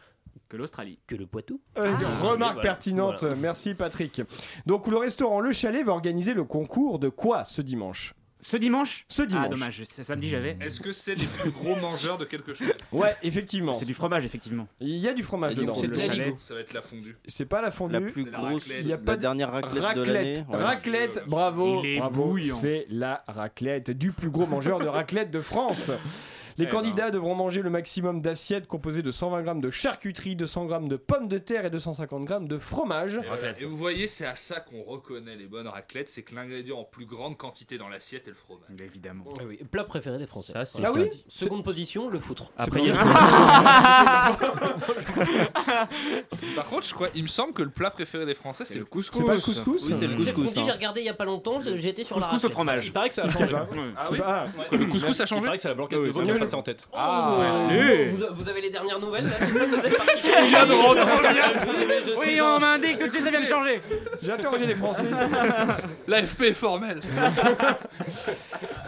Que l'Australie. que le Poitou. Euh, remarque voilà, pertinente, voilà. merci Patrick. Donc le restaurant Le Chalet va organiser le concours de quoi ce dimanche? Ce dimanche? Ce dimanche. Ah dommage, c'est samedi j'avais. Est-ce que c'est les plus gros mangeurs de quelque chose? Ouais, effectivement. C'est du fromage effectivement. Il y a du fromage dedans. fromage. Le la chalet. Ça va être la fondue. C'est pas la fondue. La plus C'est la grosse, raclette. Il y a la pas de- dernière raclette, de l'année. Raclette, ouais. raclette, bravo, bravo, c'est la raclette du plus gros mangeur de raclette de France. Les Eh candidats devront manger le maximum d'assiettes composées de 120 grammes de charcuterie, 200 grammes de pommes de terre et 250 grammes de fromage. Et vous voyez, c'est à ça qu'on reconnaît les bonnes raclettes, c'est que l'ingrédient en plus grande quantité dans l'assiette est le fromage. Évidemment. Ah oui, Plat préféré des Français. Ça, c'est Ah oui. Seconde position, le foutre. Après, il y a Par contre, je crois, il me semble que le plat préféré des Français, c'est le couscous. C'est pas le couscous Oui, c'est le couscous. Conti, j'ai regardé il y a pas longtemps, été sur la Couscous au fromage. Il paraît que ça a changé. Ah oui Ah, Le couscous a Il changé paraît que c'est la blanquette En tête. Ah Allez. Vous, vous avez les dernières nouvelles là C'est ça que vous êtes parti Il vient de rentrer Oui, on m'indique tout de suite, ça vient de changer. J'ai interrogé les Français. L'AFP est formel.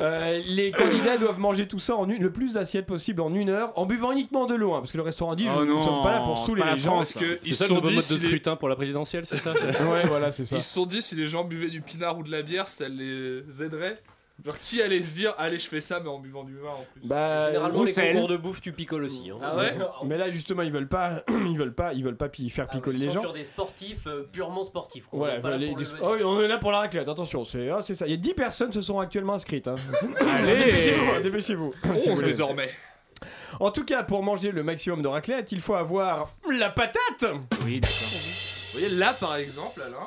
Euh, les candidats doivent manger tout ça en une, le plus d'assiettes possible en une heure, en buvant uniquement de l'eau, hein, parce que le restaurant dit Oh nous ne sommes pas là pour saouler les gens. Parce que C'est ils ça le nouveau mode si de les- scrutin pour la présidentielle, c'est ça Ouais, voilà, c'est ça. Ils se sont dit si les gens buvaient du pinard ou de la bière, ça les aiderait. Genre qui allait se dire allez je fais ça mais en buvant du vin en plus. Bah, Généralement, les Roussel. concours de bouffe, tu picoles aussi. hein. Ah ouais mais là justement ils veulent pas, ils veulent pas, ils veulent pas pi- faire Ah ouais, picoler ils les sont gens. sur des sportifs euh, purement sportifs. quoi. On Voilà, est pas là les- pour le oh oui, on est là pour la raclette, attention, c'est ah, c'est ça. Il y a 10 personnes se sont actuellement inscrites. Hein. Allez. Dépêchez-vous, dépêchez-vous. Si vous 11 voulez. désormais. En tout cas, pour manger le maximum de raclette, il faut avoir la patate. Oui, d'accord. Vous voyez là par exemple Alain,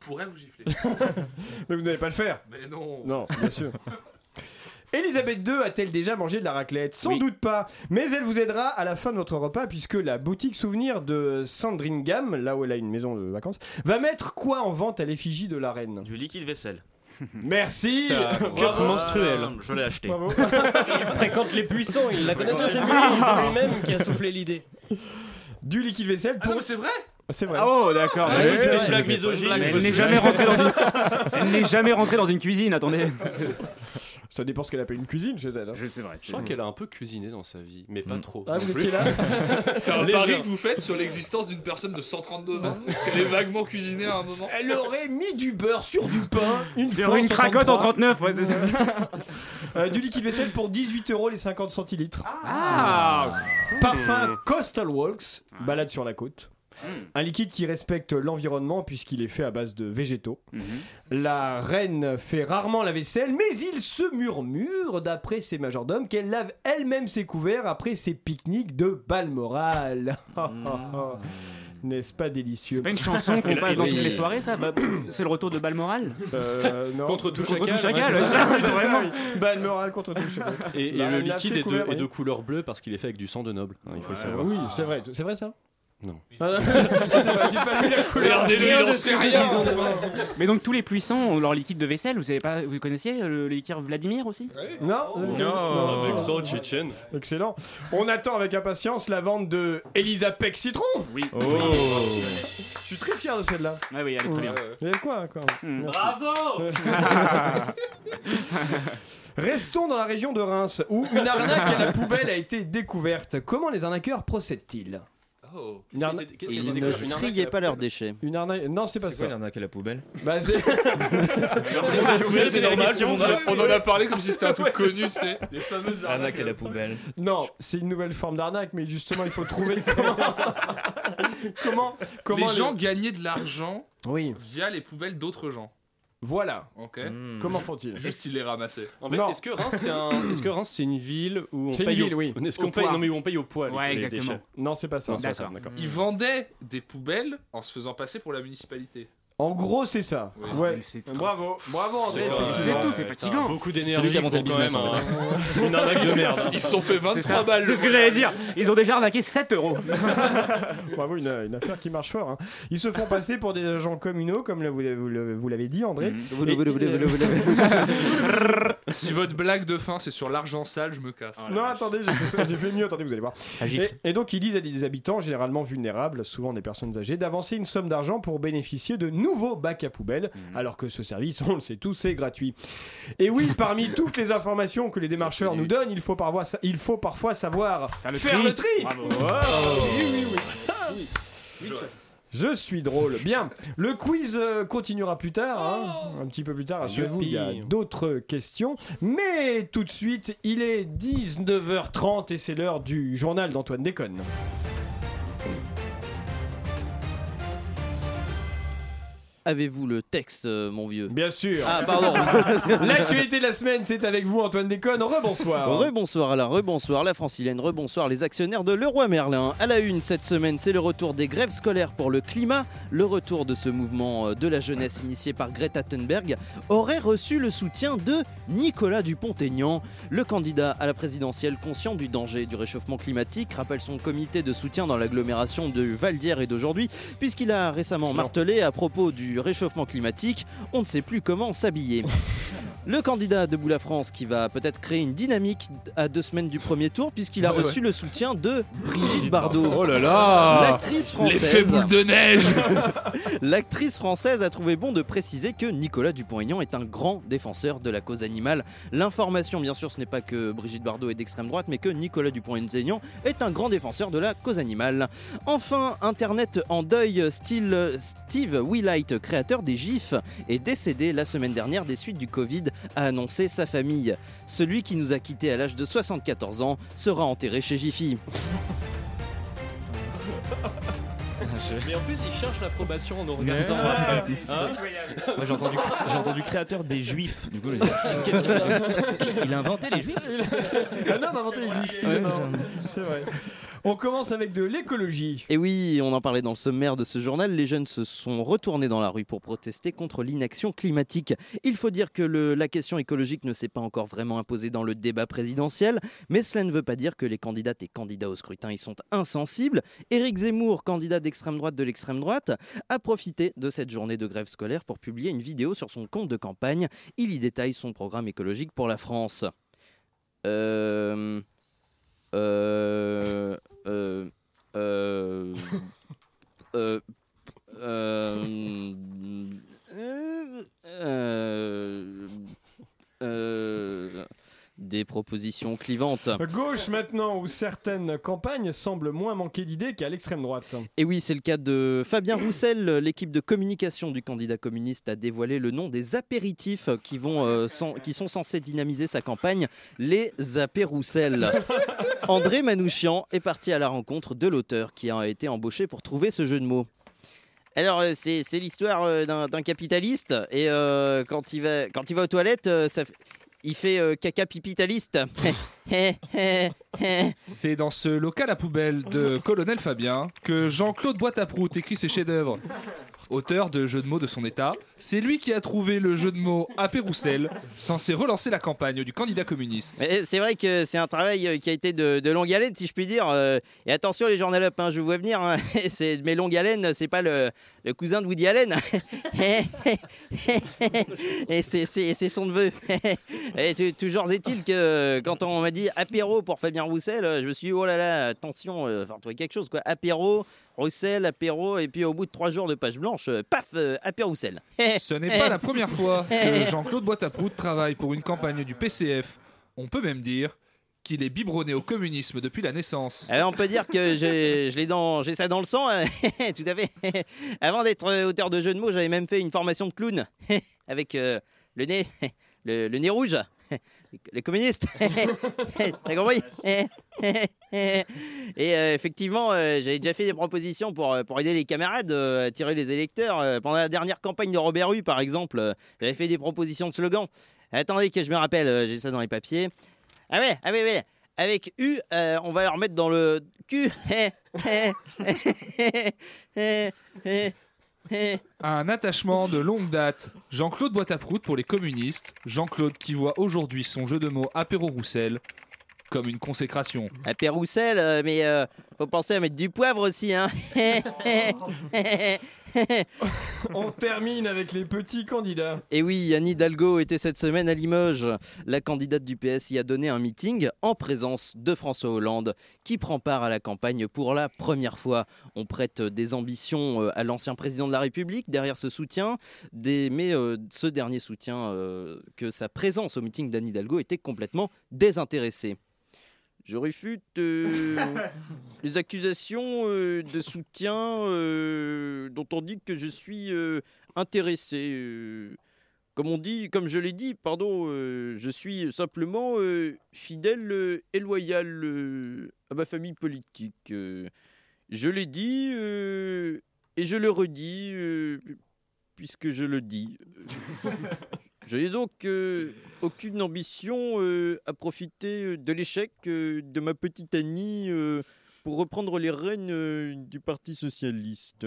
je pourrais vous gifler. Mais vous n'allez pas le faire. mais non. Non, bien sûr. Elisabeth II a-t-elle déjà mangé de la raclette? Sans Oui. doute pas, mais elle vous aidera à la fin de votre repas puisque la boutique souvenir de Sandringham, là où elle a une maison de vacances, va mettre quoi en vente à l'effigie de la reine? Du liquide vaisselle. Merci Ça, cup menstruel. Ah, Je l'ai acheté. Bravo. Il fréquente les puissants, il la connaît bien cette musique, c'est lui-même qui a soufflé l'idée. Du liquide vaisselle Ah pour... non mais c'est vrai C'est vrai. Ah oh, d'accord. Ah oui, c'était blague misogyne. elle n'est jamais rentrée dans une. Elle n'est jamais rentrée dans une cuisine. Attendez. Ça dépend ce qu'elle appelle une cuisine chez elle. hein. Je sais vrai. Je crois qu'elle a un peu cuisiné dans sa vie, mais pas trop. Ah, vous étiez là C'est un pari que vous faites sur l'existence d'une personne de 132 ans qu'elle est vaguement cuisinée à un moment. Elle aurait mis du beurre sur du pain une Sur une en cracotte en 63. 39, ouais, c'est ça. Euh, du liquide vaisselle pour 18 euros les 50 centilitres. Ah Parfum Coastal Walks, balade sur la côte. Hmm. Un liquide qui respecte l'environnement puisqu'il est fait à base de végétaux. Mhm. La reine fait rarement la vaisselle, mais il se murmure, d'après ses majordomes, qu'elle lave elle-même ses couverts après ses pique-niques de Balmoral. N'est-ce pas délicieux? C'est pas une chanson qu'on passe dans toutes les soirées, ça? Bah, C'est le retour de Balmoral Euh, non. Contre tout Contre chacal. tout chacal, ouais, ouais, c'est c'est ça. ça, C'est vraiment. ça, oui. Balmoral contre tout chacal. Et, et La le liquide est de, est couleur bleue parce qu'il est fait avec du sang de noble. hein, il faut le savoir. oui, c'est vrai, c'est vrai ça Non. Non, c'est vrai, J'ai pas vu la couleur. Regardez-le, il en sait rien. Mais donc tous les puissants ont leur liquide de vaisselle. Vous savez pas Vous connaissiez euh, le liquide Vladimir aussi? Non, Avec tchétchène. Excellent. On attend avec impatience la vente de Elisabeth Citron. Oui. Je suis très fier de celle-là. Ah oui, elle est très bien. Il y a quoi, quoi? Hmm. Bravo Restons dans la région de Reims où une arnaque à la poubelle a été découverte. Comment les arnaqueurs procèdent-ils? Oh. Une arna- Qu'est-ce Ils ne une arnaque triaient à- pas leurs déchets. Une arnaque Non, c'est pas C'est quoi ça. l'arnaque à la poubelle? Bah, c'est- normal, a- On en a parlé comme si c'était un truc connu, c'est les fameuses Arnaque à la poubelle. non, c'est une nouvelle forme d'arnaque, mais justement, il faut trouver comment. comment, comment Les gens gagnaient de l'argent Oui, via les poubelles d'autres gens. Voilà. Ok. Hmm. Comment font-ils Juste ils les ramassaient. En fait, Non. est-ce que Reims c'est un... est-ce que Reims c'est une ville où on C'est une paye ville, au... oui. Est-ce Au qu'on paye poids. non mais où on paye au poids les- Ouais, les exactement. déchets Non, c'est pas ça. Non, c'est pas ça, D'accord. d'accord. Ils vendaient des poubelles en se faisant passer pour la municipalité. En gros, c'est ça. Oui. Ouais. Bravo, bravo André. C'est tout, c'est fatigant. Beaucoup C'est lui d'énergie qui a monté le business, même un- une arnaque de merde. hein. Ils se sont fait C'est 23 ça. balles. C'est ce que j'allais dire. Ils ont déjà arnaqué 7 euros. Bravo, une, une affaire qui marche fort. hein. Ils se font passer pour des agents communaux, comme vous l'avez- vous l'avez vous l'avez dit, André. Et- le- Si votre blague de fin c'est sur l'argent sale, je me casse. Non, attendez, j'ai fait, mieux, attendez, vous allez voir. Gifle. Et, et donc, ils disent à des habitants, généralement vulnérables, souvent des personnes âgées, d'avancer une somme d'argent pour bénéficier de nouveaux bacs à poubelle, alors que ce service, on le sait tous, c'est gratuit. Et oui, parmi toutes les informations que les démarcheurs nous donnent, il faut parfois, sa- il faut parfois savoir Faire le faire tri. le tri. Bravo. Oui, oui, oui. Je reste. Je suis drôle. Bien, le quiz euh, continuera plus tard, hein. un petit peu plus tard, rassurez-vous, il y a d'autres questions. Mais tout de suite, il est 19h30 et c'est l'heure du journal d'Antoine Déconne. Avez-vous le texte, euh, mon vieux? Bien sûr. Ah, pardon. L'actualité de la semaine, c'est avec vous, Antoine Déconne. Rebonsoir. Rebonsoir à la rebonsoir la francilienne, rebonsoir les actionnaires de Leroy Merlin. À la une cette semaine, c'est le retour des grèves scolaires pour le climat. Le retour de ce mouvement euh, de la jeunesse initié par Greta Thunberg aurait reçu le soutien de Nicolas Dupont-Aignan, le candidat à la présidentielle conscient du danger du réchauffement climatique, rappelle son comité de soutien dans l'agglomération de Valdière et d'aujourd'hui, puisqu'il a récemment martelé à propos du réchauffement climatique, on ne sait plus comment s'habiller. Le candidat de Boula France qui va peut-être créer une dynamique à deux semaines du premier tour puisqu'il a Ouais, reçu ouais. le soutien de Brigitte Bardot. Oh là là L'actrice française. L'effet boule de neige L'actrice française a trouvé bon de préciser que Nicolas Dupont-Aignan est un grand défenseur de la cause animale. L'information, bien sûr, ce n'est pas que Brigitte Bardot est d'extrême droite, mais que Nicolas Dupont-Aignan est un grand défenseur de la cause animale. Enfin, Internet en deuil, style Steve Wheelight, créateur des GIFs, est décédé la semaine dernière des suites du Covid, a annoncé sa famille. Celui qui nous a quittés à l'âge de 74 ans sera enterré chez Jiffy. Mais en plus, il cherche l'approbation en nous regardant ouais. Hein Moi, j'ai entendu, j'ai entendu créateur des juifs. Du coup, je me dis, qu'est-ce qu'il a Il a inventé les juifs? Un homme a inventé les juifs. Ouais, Non, C'est vrai. On commence avec de l'écologie. Et oui, on en parlait dans le sommaire de ce journal, les jeunes se sont retournés dans la rue pour protester contre l'inaction climatique. Il faut dire que la question écologique ne s'est pas encore vraiment imposée dans le débat présidentiel, mais cela ne veut pas dire que les candidates et candidats au scrutin y sont insensibles. Éric Zemmour, candidat d'extrême droite de l'extrême droite, a profité de cette journée de grève scolaire pour publier une vidéo sur son compte de campagne. Il y détaille son programme écologique pour la France. Euh... Euh... Euh... Euh... euh, euh, euh, euh, des propositions clivantes. Gauche maintenant, où certaines campagnes semblent moins manquer d'idées qu'à l'extrême droite. Et oui, c'est le cas de Fabien Roussel. L'équipe de communication du candidat communiste a dévoilé le nom des apéritifs qui, vont, euh, sans- qui sont censés dynamiser sa campagne, les apéroussels. André Manouchian est parti à la rencontre de l'auteur qui a été embauché pour trouver ce jeu de mots. Alors, euh, c'est l'histoire euh, d'un capitaliste et euh, quand, il va, quand il va aux toilettes, ça fait- il fait euh, caca pipitaliste. C'est dans ce local à poubelle de Colonel Fabien que Jean-Claude Boîte-à-Prout écrit ses chefs-d'œuvre. Auteur de jeux de mots de son état, c'est lui qui a trouvé le jeu de mots à Péroussel, censé relancer la campagne du candidat communiste. Mais C'est vrai que c'est un travail euh, qui a été de, de longue haleine, si je puis dire. euh, Et attention, les journalopes, hein, je vous vois venir. hein, Mais longue haleine, c'est pas le, cousin de Woody Allen. Et c'est- son neveu. Toujours est-il que euh, quand on m'a dit apéro pour Fabien Roussel, je me suis dit, oh là là, attention, faut trouver quelque chose. quoi. Apéro, Roussel, apéro, et puis au bout de trois jours de page blanche, euh, paf, euh, apéro Roussel. Ce n'est pas la première fois que Jean-Claude Boîte-à-Prout travaille pour une campagne du PCF. On peut même dire qu'il est biberonné au communisme depuis la naissance. Alors, on peut dire que j'ai ça dans le sang, hein. tout à fait. Avant d'être euh, auteur de jeux de mots, j'avais même fait une formation de clown avec euh, le nez, le, le nez rouge, les communistes. T'as compris? Et euh, effectivement, euh, j'avais déjà fait des propositions pour, euh, pour aider les camarades à tirer les électeurs. Pendant la dernière campagne de Robert Hue, par exemple, j'avais fait des propositions de slogans. Attendez que je me rappelle, j'ai ça dans les papiers. Ah ouais, ah ouais, ouais. Avec U, on va leur mettre dans le cul. Un attachement de longue date. Jean-Claude Boîte-à-Prout pour les communistes. Jean-Claude qui voit aujourd'hui son jeu de mots apéro Roussel comme une consécration. Apéro Roussel, euh, mais euh, faut penser à mettre du poivre aussi, hein. On termine avec les petits candidats. Et oui, Anne Hidalgo était cette semaine à Limoges. La candidate du PS y a donné un meeting en présence de François Hollande, qui prend part à la campagne pour la première fois. On prête des ambitions euh, à l'ancien président de la République derrière ce soutien, des- mais euh, ce dernier soutien euh, que sa présence au meeting d'Anne Hidalgo était complètement désintéressée. Je réfute euh, les accusations euh, de soutien euh, dont on dit que je suis euh, intéressé. euh. comme on dit, comme je l'ai dit, pardon, euh, je suis simplement euh, fidèle euh, et loyal euh, à ma famille politique. euh. je l'ai dit euh, et je le redis. euh, puisque je le dis. Je n'ai donc euh, aucune ambition euh, à profiter euh, de l'échec euh, de ma petite Annie pour reprendre les rênes du Parti socialiste.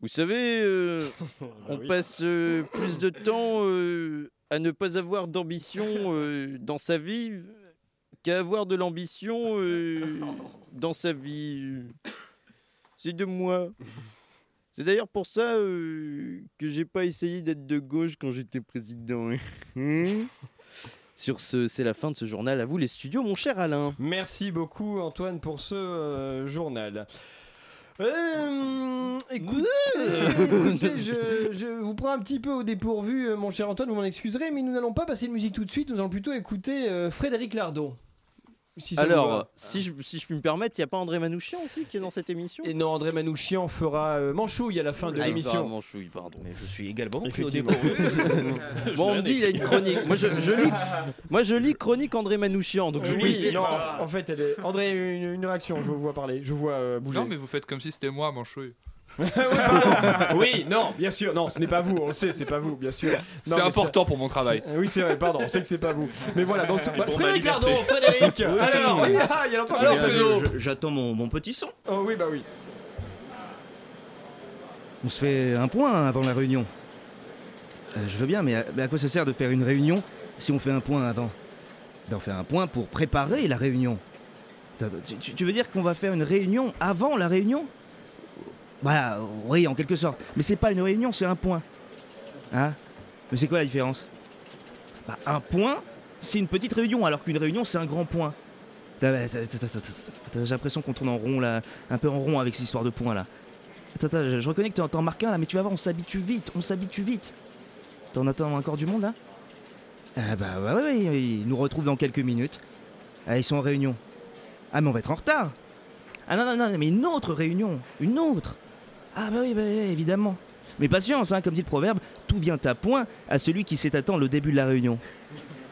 Vous savez, on passe plus de temps à ne pas avoir d'ambition dans sa vie qu'à avoir de l'ambition dans sa vie. C'est de moi. C'est d'ailleurs pour ça euh, que j'ai pas essayé d'être de gauche quand j'étais président. Sur ce, c'est la fin de ce journal. À vous les studios, mon cher Alain. Merci beaucoup Antoine pour ce euh, journal. Euh, écoute- écoutez, je, je vous prends un petit peu au dépourvu, euh, mon cher Antoine, vous m'en excuserez, mais nous n'allons pas passer de musique tout de suite, nous allons plutôt écouter euh, Frédéric Lardon. Si ça vous Alors, si je, si je puis me permettre, il n'y a pas André Manouchian aussi qui est dans cette émission Et non, André Manouchian fera euh, Manchouille à la fin de Ah, l'émission. Manchouille, pardon. Mais je suis également pris au Effectivement. dépourvu. bon, on me dit il a une chronique. Moi, je, je lis, moi, je lis chronique André Manouchian. Donc je Oui, non, en, en fait, elle est- André, une, une réaction, je vous vois parler, je vous vois euh, bouger. Non, mais vous faites comme si c'était moi, Manchouille. oui, non, bien sûr, non, ce n'est pas vous, on le sait, c'est pas vous, bien sûr. Non, C'est important ça- pour mon travail. Oui, c'est vrai, pardon, on sait que c'est pas vous. Mais voilà, donc bah, Frédéric. Lardon, Frédéric. Oui. Alors, oui, ah, il y a Alors, je- J'attends mon, mon petit son. Oh oui, bah oui. On se fait un point avant la réunion. Euh, je veux bien, mais à, mais à quoi ça sert de faire une réunion si on fait un point avant? Ben, On fait un point pour préparer la réunion. Attends, Tu, tu- tu veux dire qu'on va faire une réunion avant la réunion? Voilà, oui, en quelque sorte. Mais c'est pas une réunion, c'est un point. Hein? Mais c'est quoi la différence? Bah, Un point, c'est une petite réunion, alors qu'une réunion, c'est un grand point. J'ai l'impression qu'on tourne en rond là, un peu en rond avec cette histoire de points là. Attends, attends, je, reconnais que t'en marques un là, mais tu vas voir, on s'habitue vite, on s'habitue vite. T'en attends encore du monde là? Ah bah ouais, ouais, ouais, ils nous retrouvent dans quelques minutes. Ah, ils sont en réunion. Ah mais on va être en retard. Ah non, non, non, mais une autre réunion, une autre. Ah bah oui, bah, oui, évidemment. Mais patience, hein, comme dit le proverbe, tout vient à point à celui qui sait attendre le début de la réunion.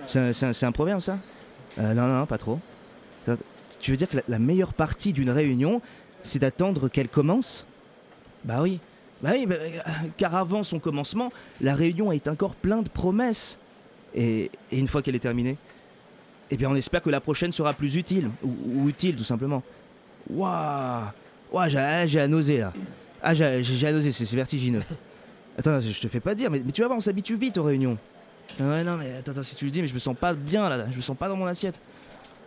C'est un, proverbe ça? Euh, Non, non, pas trop. Tu veux dire que la, la meilleure partie d'une réunion, c'est d'attendre qu'elle commence? Bah oui. Bah oui, bah, euh, car avant son commencement, la réunion est encore pleine de promesses. Et, et une fois qu'elle est terminée, eh bien on espère que la prochaine sera plus utile, ou, ou utile tout simplement. Waouh Waouh, j'ai j'ai à nauser là. Ah, j'ai nauser, c'est vertigineux. Attends, je te fais pas dire, mais, mais tu vas voir, on s'habitue vite aux réunions. Ah Ouais, non, mais attends, attends, si tu le dis, mais je me sens pas bien là, je me sens pas dans mon assiette.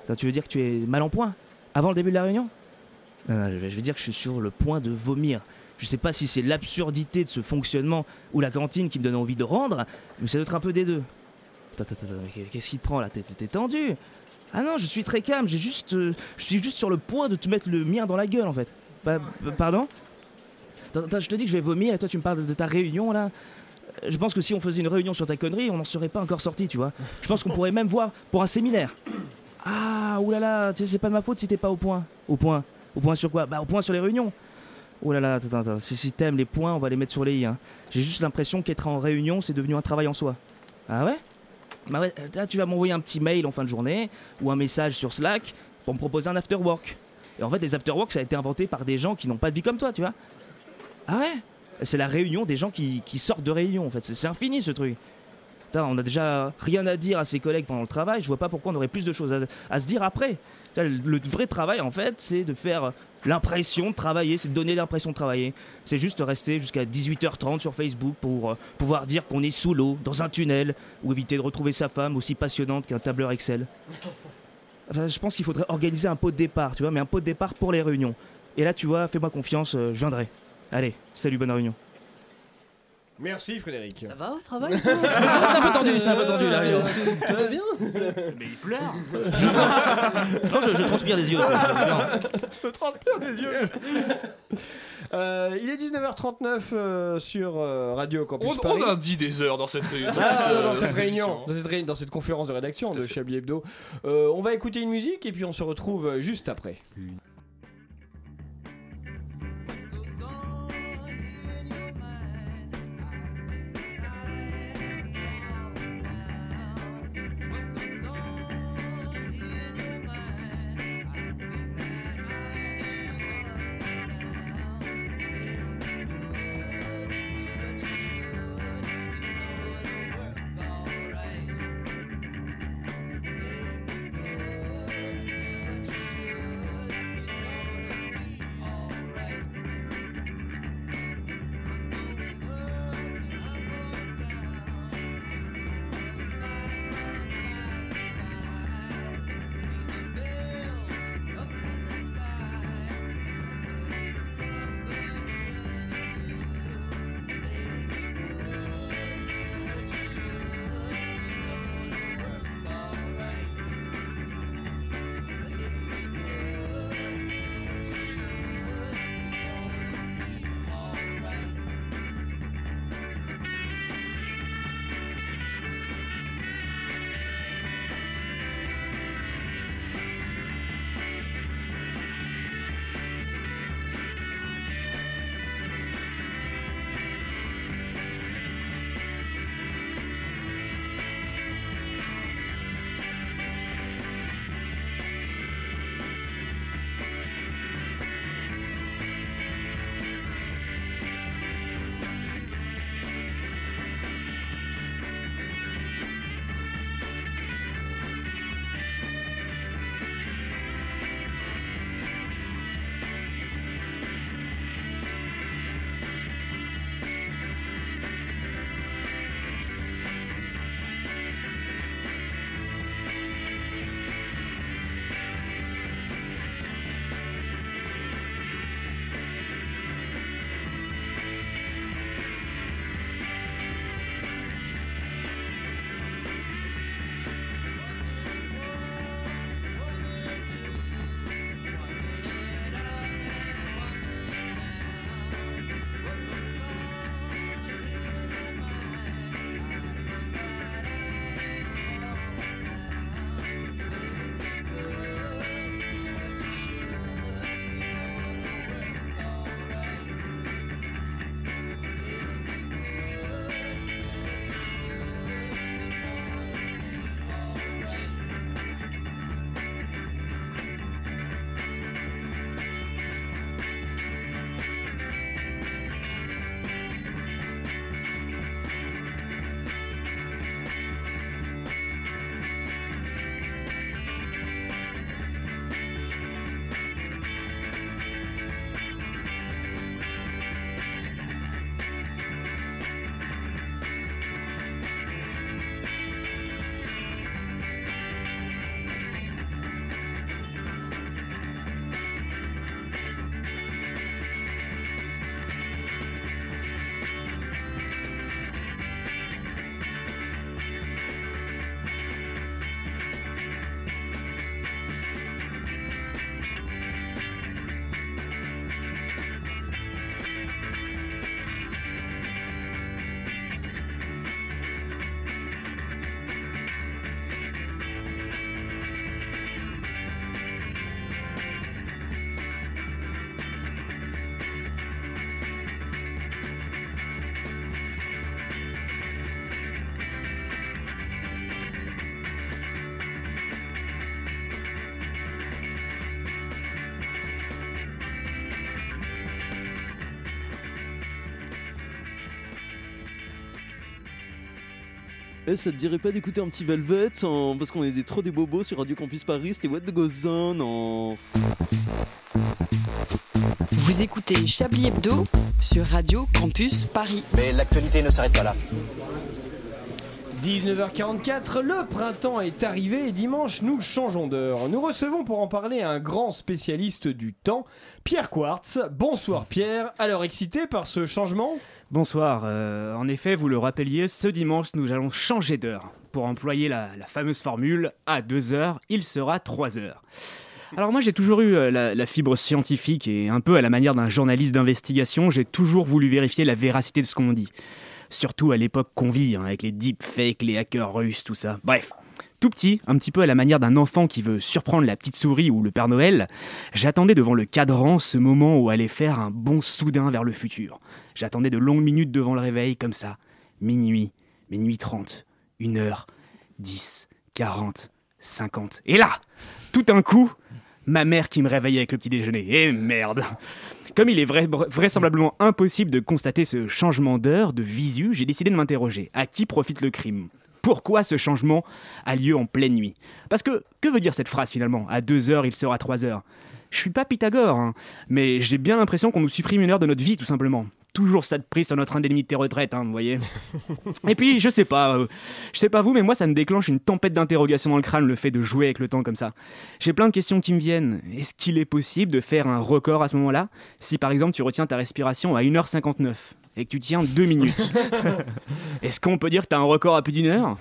Attends, tu veux dire que tu es mal en point Avant le début de la réunion? Non, non, je vais vais dire que je suis sur le point de vomir. Je sais pas si c'est l'absurdité de ce fonctionnement ou la cantine qui me donne envie de rendre, mais ça doit être un peu des deux. Attends, attends, attends, mais qu'est-ce qui te prend là? T'es- tendu Ah non, je suis très calme, j'ai juste, euh, je suis juste sur le point de te mettre le mien dans la gueule en fait. Pa- pa- pardon? Attends, je te dis que je vais vomir et toi tu me parles de ta réunion là je pense que si on faisait une réunion sur ta connerie, on n'en serait pas encore sorti, tu vois. Je pense qu'on pourrait même voir pour un séminaire. Ah, oulala, tu sais, c'est pas de ma faute si t'es pas au point. Au point Au point sur quoi? Bah, au point sur les réunions. Là, attends, attends, si, t'aimes les points, on va les mettre sur les i. hein. J'ai juste l'impression qu'être en réunion, c'est devenu un travail en soi. Ah ouais? Bah ouais, euh, tu vas m'envoyer un petit mail en fin de journée ou un message sur Slack pour me proposer un after work. Et en fait, les after work, ça a été inventé par des gens qui n'ont pas de vie comme toi, tu vois. Ah ouais C'est la réunion des gens qui, sortent de réunion, en fait. C'est infini, ce truc. On a déjà rien à dire à ses collègues pendant le travail. Je vois pas pourquoi on aurait plus de choses à, se dire après. Le, vrai travail, en fait, c'est de faire l'impression de travailler, c'est de donner l'impression de travailler. C'est juste rester jusqu'à 18h30 sur Facebook pour euh, pouvoir dire qu'on est sous l'eau, dans un tunnel, ou éviter de retrouver sa femme aussi passionnante qu'un tableur Excel. Je pense qu'il faudrait organiser un pot de départ, tu vois, mais un pot de départ pour les réunions. Et là, tu vois, fais-moi confiance, euh, je viendrai. Allez, salut, bonne réunion. Merci Frédéric. Ça va au travail C'est un peu tendu, c'est un peu tendu, la réunion. Tout va bien Mais il pleure Non, je, je transpire des yeux. ça. Je transpire des yeux. Euh, il est 19h39 euh, sur euh, Radio Campus On, Paris. on a dit des heures dans cette réunion. dans Ah, cette, euh, dans, cette cette réunion, dans, cette réunion, dans cette conférence de rédaction de Chablis Hebdo. Euh, on va écouter une musique et puis on se retrouve juste après. Eh, ça te dirait pas d'écouter un petit Velvet en- parce qu'on est des trop des bobos sur Radio Campus Paris, c'était What the Goes On en... Vous écoutez Chablis Hebdo sur Radio Campus Paris. Mais l'actualité ne s'arrête pas là. 19h44, le printemps est arrivé et dimanche nous changeons d'heure. Nous recevons pour en parler un grand spécialiste du temps, Pierre Quartz. Bonsoir Pierre, alors excité par ce changement Bonsoir. euh, en effet, vous le rappeliez, ce dimanche, nous allons changer d'heure. Pour employer la, fameuse formule, à 2 heures, il sera 3 heures. Alors moi j'ai toujours eu euh, la fibre scientifique et un peu à la manière d'un journaliste d'investigation, j'ai toujours voulu vérifier la véracité de ce qu'on dit. Surtout à l'époque qu'on vit, hein, avec les deepfakes, les hackers russes, tout ça. Bref, tout petit, un petit peu à la manière d'un enfant qui veut surprendre la petite souris ou le Père Noël, j'attendais devant le cadran ce moment où allait faire un bond soudain vers le futur. J'attendais de longues minutes devant le réveil, comme ça. Minuit, minuit 30, 1 heure, 10, 40, 50. Et là, tout un coup, ma mère qui me réveillait avec le petit déjeuner. Et merde Comme il est vrai- vraisemblablement impossible de constater ce changement d'heure, de visu, j'ai décidé de m'interroger. À qui profite le crime? Pourquoi ce changement a lieu en pleine nuit? Parce que, que veut dire cette phrase finalement? À 2 heures, il sera 3 heures. Je suis pas Pythagore, hein, mais j'ai bien l'impression qu'on nous supprime une heure de notre vie, tout simplement. Toujours ça de prix sur notre indemnité retraite, hein, vous voyez. Et puis, je sais pas, euh, je sais pas vous, mais moi ça me déclenche une tempête d'interrogations dans le crâne le fait de jouer avec le temps comme ça. J'ai plein de questions qui me viennent. Est-ce qu'il est possible de faire un record à ce moment-là? Si par exemple tu retiens ta respiration à 1h59 et que tu tiens 2 minutes Est-ce qu'on peut dire que t'as un record à plus d'une heure?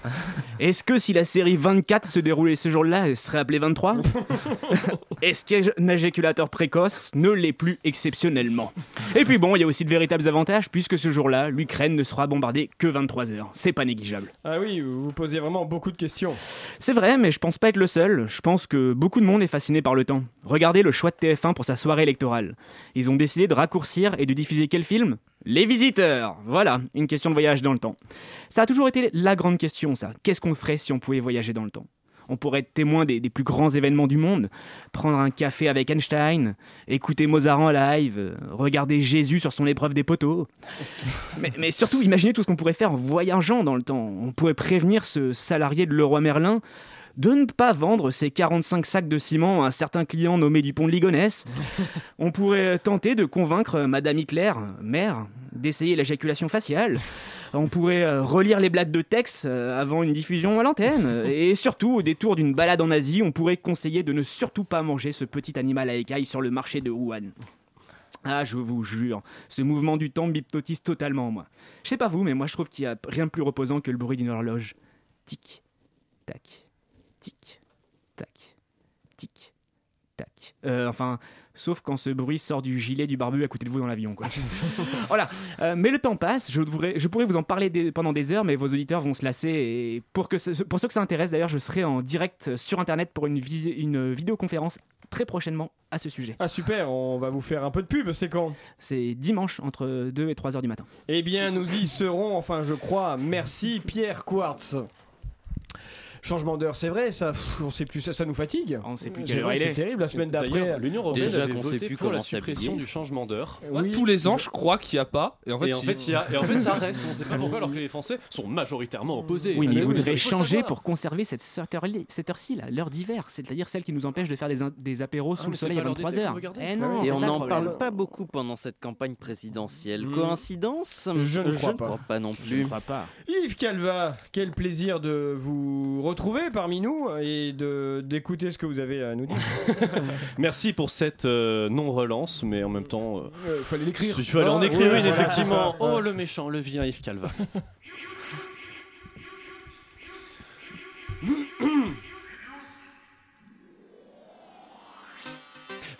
Est-ce que si la série 24 se déroulait ce jour-là, elle serait appelée 23 Est-ce qu'un éjaculateur précoce ne l'est plus exceptionnellement Et puis bon, il y a aussi de véritables avantages puisque ce jour-là, l'Ukraine ne sera bombardée que 23 heures. C'est pas négligeable. Ah oui, vous posez vraiment beaucoup de questions. C'est vrai, mais je pense pas être le seul. Je pense que beaucoup de monde est fasciné par le temps. Regardez le choix de TF1 pour sa soirée électorale. Ils ont décidé de raccourcir et de diffuser quel film? Les Visiteurs Voilà, une question de voyage dans le temps. Ça a toujours été la grande question, ça. Qu'est-ce qu'on ferait si on pouvait voyager dans le temps? On pourrait être témoin des, des plus grands événements du monde, prendre un café avec Einstein, écouter Mozart en live, euh, regarder Jésus sur son épreuve des poteaux. Mais, mais surtout, imaginez tout ce qu'on pourrait faire en voyageant dans le temps. On pourrait prévenir ce salarié de Leroy Merlin de ne pas vendre ses 45 sacs de ciment à un certain client nommé Dupont de Ligonnès. On pourrait tenter de convaincre Madame Hitler, mère, d'essayer l'éjaculation faciale. On pourrait euh, relire les blagues de texte euh, avant une diffusion à l'antenne. Et surtout, au détour d'une balade en Asie, on pourrait conseiller de ne surtout pas manger ce petit animal à écailles sur le marché de Wuhan. Ah, je vous jure, ce mouvement du temps m'hypnotise totalement, moi. Je sais pas vous, mais moi je trouve qu'il y a rien de plus reposant que le bruit d'une horloge. Tic, tac, tic, tac, tic, tac. Euh, enfin, sauf quand ce bruit sort du gilet du barbu à côté de vous dans l'avion, quoi. voilà. Euh, mais le temps passe, je, voudrais- je pourrais vous en parler des- pendant des heures, mais vos auditeurs vont se lasser. Et pour, que ce- pour ceux que ça intéresse, d'ailleurs, je serai en direct sur Internet pour une, une vidéoconférence très prochainement à ce sujet. Ah super, on va vous faire un peu de pub, c'est quand? C'est dimanche entre 2 et 3 heures du matin. Eh bien, nous y serons, enfin, je crois. Merci, Pierre Quartz. Changement d'heure, c'est vrai, ça, pff, on sait plus, ça, ça nous fatigue. On sait plus C'est quelle heure vrai, il c'est est. terrible. La semaine D'ailleurs, d'après, l'Union européenne Déjà avait qu'on sait voté plus pour la comment suppression s'habiller. du changement d'heure. Oui. Tous les ans, je crois qu'il n'y a pas. Et en fait, et, en si- fait, il y a- et en fait, ça reste. On ne sait pas pourquoi, alors que les Français sont majoritairement opposés. Oui, mais Ah, ils voudraient il faut le changer savoir. pour conserver cette, cette heure- cette heure-ci, là, l'heure d'hiver, c'est-à-dire celle qui nous empêche de faire des, in- des apéros sous Ah, le mais c'est soleil à pas l'heure d'été 23h. que vous regardez Eh non, Et c'est on ça le n'en problème. parle pas beaucoup pendant cette campagne présidentielle. Hmm. Coïncidence Je ne crois pas. crois pas non Je ne plus. crois pas. Yves Calva, quel plaisir de vous retrouver parmi nous et de d'écouter ce que vous avez à nous dire. Merci pour cette euh, non-relance, mais en même temps. euh, Il fallait l'écrire. Il fallait en écrire ouais, une, voilà, effectivement. Oh, le méchant, le vilain Yves Calva.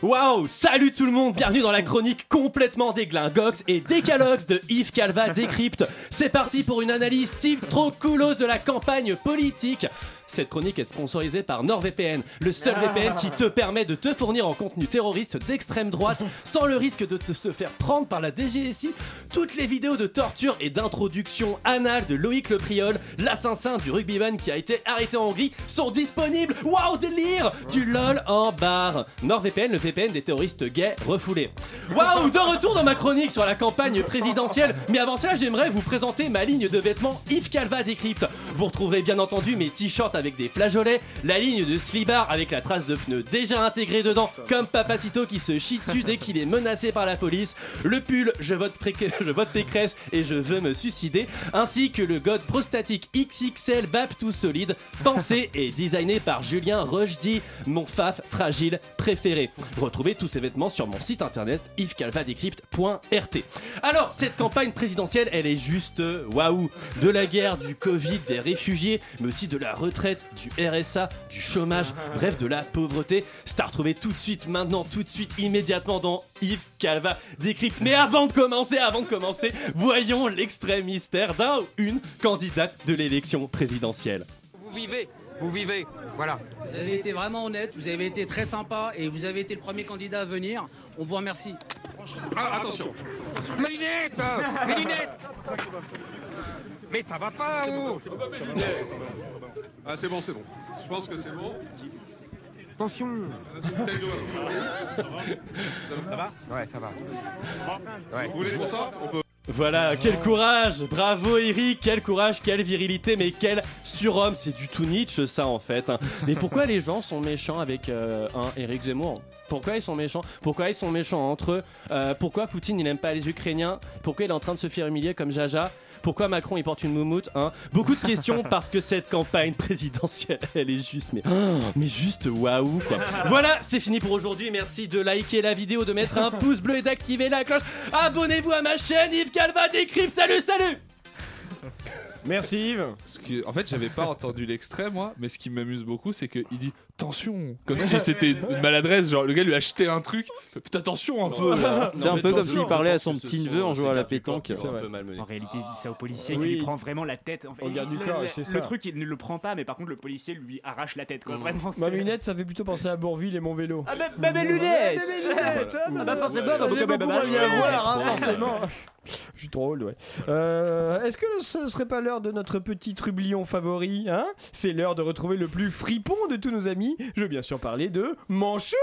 Waouh Salut tout le monde, bienvenue dans la chronique complètement déglingox et décalox de Yves Calva décrypte. C'est parti pour une analyse type trop coolos de la campagne politique. Cette chronique est sponsorisée par NordVPN, le seul VPN qui te permet de te fournir en contenu terroriste d'extrême droite sans le risque de te se faire prendre par la DGSI. Toutes les vidéos de torture et d'introduction anale de Loïc Le Priol, l'assassin du rugbyman qui a été arrêté en Hongrie, sont disponibles. Waouh, délire Du LOL en barre. NordVPN, le VPN des terroristes gays refoulés. Waouh, de retour dans ma chronique sur la campagne présidentielle. Mais avant cela, j'aimerais vous présenter ma ligne de vêtements Yves Calva Décrypte. Vous retrouverez bien entendu mes t-shirts avec des flageolets, la ligne de slibard avec la trace de pneus déjà intégrée dedans, comme Papacito qui se chie dessus dès qu'il est menacé par la police, le pull je vote, je vote Pécresse et je veux me suicider, ainsi que le god prostatique XXL Bap tout solide, pensé et designé par Julien Rochdy, mon faf fragile préféré. Retrouvez tous ces vêtements sur mon site internet yvescalvadécrypte.rt. Alors, cette campagne présidentielle, elle est juste euh, waouh. De la guerre, du Covid, des réfugiés, mais aussi de la retraite, du RSA, du chômage, bref, de la pauvreté. C'est à retrouver tout de suite, maintenant, tout de suite, immédiatement dans Yves Calva Décrypte. Mais avant de commencer, avant de commencer, voyons l'extrême mystère d'un ou une candidate de l'élection présidentielle. Vous vivez, vous vivez, voilà. Vous avez été vraiment honnête, vous avez été très sympa et vous avez été le premier candidat à venir. On vous remercie. Ah, attention Mes lunettes Mes lunettes Mais ça va pas, vous Ah, c'est bon, c'est bon. Je pense que c'est bon. Attention. Ça va? Ouais, ça va. Vous voulez qu'on sorte? On peut... Voilà, quel courage. Bravo Eric, quel courage, quelle virilité, mais quel surhomme. C'est du tout Nietzsche ça en fait. hein. Mais pourquoi les gens sont méchants avec euh, un Eric Zemmour? Pourquoi ils sont méchants? Pourquoi ils sont méchants entre eux Euh, Pourquoi Poutine il n'aime pas les Ukrainiens? Pourquoi il est en train de se faire humilier comme Jaja? Pourquoi Macron il porte une moumoute hein? Beaucoup de questions parce que cette campagne présidentielle elle est juste mais oh, mais juste waouh quoi. Voilà, c'est fini pour aujourd'hui. Merci de liker la vidéo, de mettre un pouce bleu et d'activer la cloche. Abonnez-vous à ma chaîne Yves Calva Décrypte. Salut, salut Merci Yves. Parce que, en fait, j'avais pas entendu l'extrait moi, mais ce qui m'amuse beaucoup, c'est qu'il dit attention, comme si c'était une maladresse. Genre, le gars lui a acheté un truc. Faites attention un peu. C'est un peu comme s'il parlait à son petit neveu en jouant à la pétanque. En réalité, il dit ça au policier qui lui prend vraiment la tête. En fait, Au garde du le, truc, il ne le prend pas, mais par contre, le policier lui arrache la tête. Quoi. Vraiment, Ma lunette, ça fait plutôt penser à Bourville et mon vélo. Ah, bah, mes lunettes Ah, bah, forcément, bah, bah, a bah, forcément. Je suis trop old, ouais. Euh, Est-ce que ce serait pas l'heure de notre petit trublion favori hein? C'est l'heure de retrouver le plus fripon de tous nos amis. Je veux bien sûr parler de Manchouille.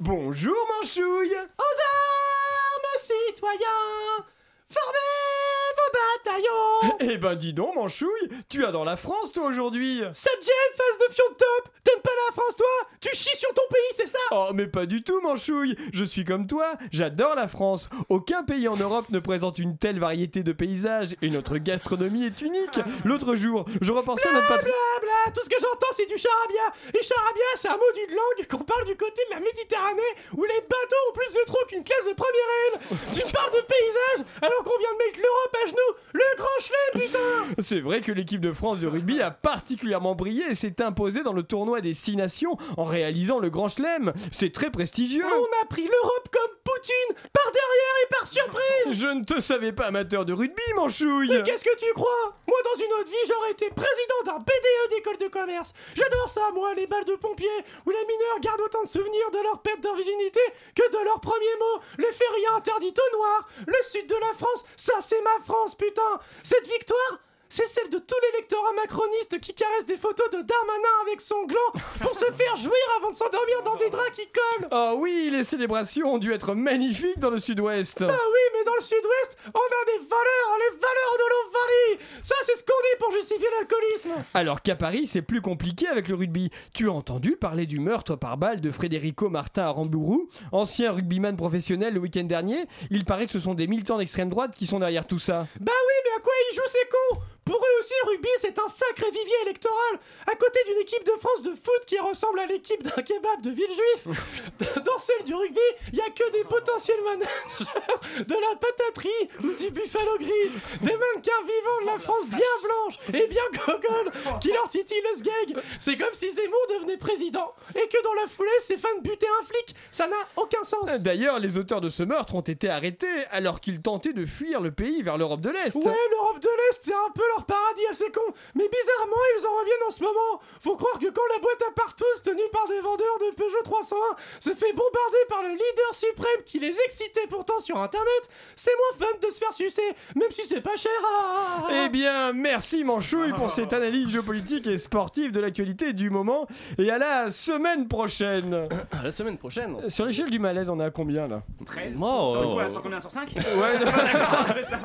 Bonjour Manchouille. Aux armes, citoyens Formez vos bataillons Eh ben dis donc Manchouille, tu adores la France toi aujourd'hui. Cette gêne face de fion top T'aimes pas la France toi? Tu chies sur ton pays, c'est ça? Oh mais pas du tout Manchouille Je suis comme toi, j'adore la France. Aucun pays en Europe ne présente une telle variété de paysages. Et notre gastronomie est unique. L'autre jour, je repensais à notre patrie... Blabla, tout ce que j'entends c'est du charabia. Et charabia c'est un mot d'une langue qu'on parle du côté de la Méditerranée où les bateaux ont plus de trous qu'une classe de première L Tu parles de paysage alors qu'on vient de mettre l'Europe à genoux Le grand chelem putain C'est vrai que l'équipe de France de rugby a particulièrement brillé et s'est imposée dans le tournoi des Six Nations en réalisant le Grand Chelem. C'est très prestigieux. On a pris l'Europe comme Poutine par derrière et par surprise Je ne te savais pas amateur de rugby, Manchouille Mais qu'est-ce que tu crois? Moi, dans une autre vie, j'aurais été président d'un BDE d'école de commerce. J'adore ça, moi, les balles de pompiers, où les mineurs gardent autant de souvenirs de leur perte de virginité que de leurs premiers mots. Les férias interdits aux noirs. Le sud de la France, ça, c'est ma France, putain. Cette victoire. C'est celle de tout l'électorat macroniste qui caresse des photos de Darmanin avec son gland pour se faire jouir avant de s'endormir dans des draps qui collent. Oh oui, les célébrations ont dû être magnifiques dans le sud-ouest. Ah oui, mais dans le sud-ouest, on a des valeurs, les valeurs de l'Ovalie Ça, c'est ce qu'on dit pour justifier l'alcoolisme Alors qu'à Paris, c'est plus compliqué avec le rugby. Tu as entendu parler du meurtre par balle de Federico Martin à Rambourou, ancien rugbyman professionnel le week-end dernier Il paraît que ce sont des militants d'extrême droite qui sont derrière tout ça. Bah oui, mais à quoi ils jouent ces cons? Pour eux aussi, le rugby, c'est un sacré vivier électoral. À côté d'une équipe de France de foot qui ressemble à l'équipe d'un kebab de Villejuif, dans celle du rugby, il y a que des potentiels managers de la pataterie ou du Buffalo Grill. Des mannequins vivants de la France bien blanche et bien gogol qui leur titillent le sgeg. C'est comme si Zemmour devenait président et que dans la foulée, fin de buter un flic. Ça n'a aucun sens. D'ailleurs, les auteurs de ce meurtre ont été arrêtés alors qu'ils tentaient de fuir le pays vers l'Europe de l'Est. Ouais, l'Europe de l'Est, c'est un peu leur paradis assez con. Mais bizarrement, ils en reviennent en ce moment. Faut croire que quand la boîte à partous, tenue par des vendeurs de Peugeot 301, se fait bombarder par le leader suprême qui les excitait pourtant sur Internet, c'est moins fun de se faire sucer, même si c'est pas cher. ah. Eh bien, merci Manchouille pour cette analyse géopolitique et sportive de l'actualité du moment. Et à la semaine prochaine. À la semaine prochaine. Sur l'échelle du malaise, on est à combien là? 13 Oh. Sur quoi? Sur combien? Sur 5 Ouais, c'est ça.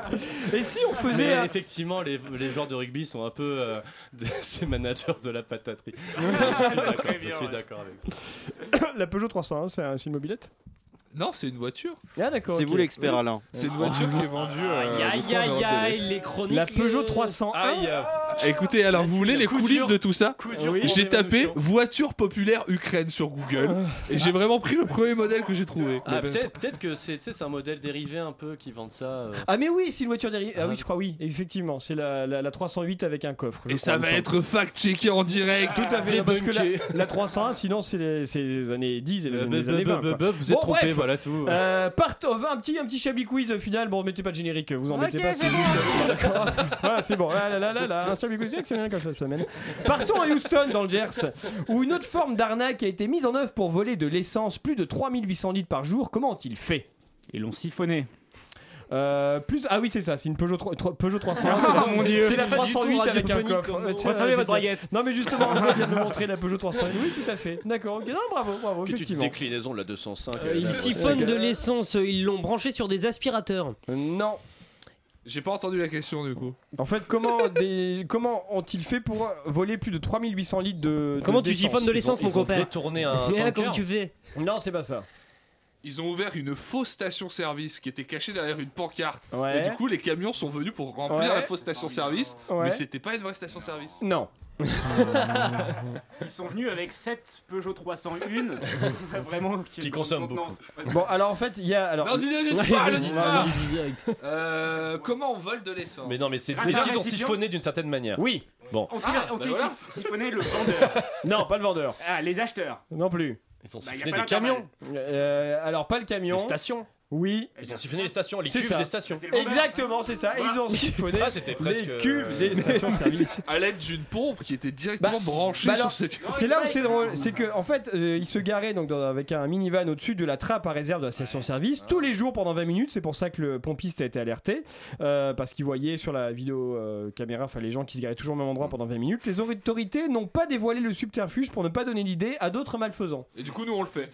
Et si on faisait. Mais effectivement, les, les joueurs de rugby sont un peu euh, des- ces managers de la pataterie. je suis d'accord, avec ça. La Peugeot 301, c'est un- une mobilette Non, c'est une voiture. Ah d'accord. C'est ok. vous l'expert, Oui. Alain. C'est une voiture qui est vendue. euh, Aïe beaucoup en aïe Europe de aïe, l'Est. les chroniques. La Peugeot 301. Aïe. Écoutez, alors vous voulez les coup coulisses dur. de tout ça Coup dur Oui. pour J'ai tapé voiture populaire Ukraine sur Google et j'ai vraiment pris le premier modèle que j'ai trouvé. Ah, peut-être peut-être que c'est tu sais, c'est un modèle dérivé un peu qui vendent ça. euh. Ah mais oui, c'est une voiture dérivée. Ah oui, je crois oui, effectivement, c'est la, la, la 308 avec un coffre. je Et ça crois, va il me être fact-checké en direct. semble. tout à fait parce que la, débunké. la 301 sinon c'est les, c'est les années 10 et les, Euh, années- les bah, années bah, 20 bah, quoi. bah, vous êtes Bon, trompé, bref. Voilà tout. Euh, part- on va un petit un petit chablis quiz final. Bon, mettez pas de générique, vous embêtez Ok, pas. c'est. D'accord. voilà, c'est bon. Là, là, là, là, là, un chablis quiz, c'est bien comme ça cette semaine. Partons à Houston dans le Gers, où une autre forme d'arnaque a été mise en œuvre pour voler de l'essence, plus de 3800 litres par jour. Comment ont-ils fait? Ils l'ont siphonné. Euh, plus ah oui c'est ça c'est une Peugeot, tro- tro- Peugeot 301 c'est Oh, la, mon Dieu. c'est la tout 308 avec un coffre. comme Euh, Refermez votre non mais justement on vient de me montrer la Peugeot 301 oui tout à fait. D'accord ok. Non bravo bravo Petite effectivement. déclinaison de la 205. Euh, euh, Ils siphonnent ouais. de l'essence, euh, ils l'ont branché sur des aspirateurs. Non. J'ai pas entendu la question du coup. en fait comment des comment ont-ils fait pour voler plus de 3800 litres de de- Comment tu siphonnes de l'essence, Ils mon ont copain? détourné un Mais là, comment tu fais? Non c'est pas ça Ils ont ouvert une fausse station-service qui était cachée derrière une pancarte. Ouais. Et du coup, les camions sont venus pour remplir Ouais. la fausse station-service. Ouais. Mais c'était pas une vraie station-service. non Ils sont venus avec 7 Peugeot 301. vraiment. Qui consomment contenance. bon alors en fait il y a alors Non, dis, le dis. Euh, Comment on vole de l'essence? Mais non, mais c'est à est-ce qu'ils ont siphonné d'une certaine manière oui Bon, Ont-ils Ah, ont-ils bah voilà. siphonné- siphonné le vendeur non pas le vendeur Ah, les acheteurs. non plus ils ont Bah, des camions, Euh, alors pas le camion. Les stations. Oui Ils ont siphonné les stations, les cuves ça. des stations. Exactement, c'est ça. Ils ont siphonné Ah, c'était presque, les cuves euh, des stations-service. À l'aide d'une pompe qui était directement branchée bah alors, sur cette. C'est là où c'est drôle, c'est que en fait, euh, ils se garaient donc dans- avec un minivan au-dessus de la trappe à réserve de la station-service tous les jours pendant 20 minutes. C'est pour ça que le pompiste a été alerté euh, parce qu'il voyait sur la vidéo euh, caméra, enfin les gens qui se garaient toujours au même endroit pendant 20 minutes. Les autorités n'ont pas dévoilé le subterfuge pour ne pas donner l'idée à d'autres malfaisants. Et du coup, nous on le fait.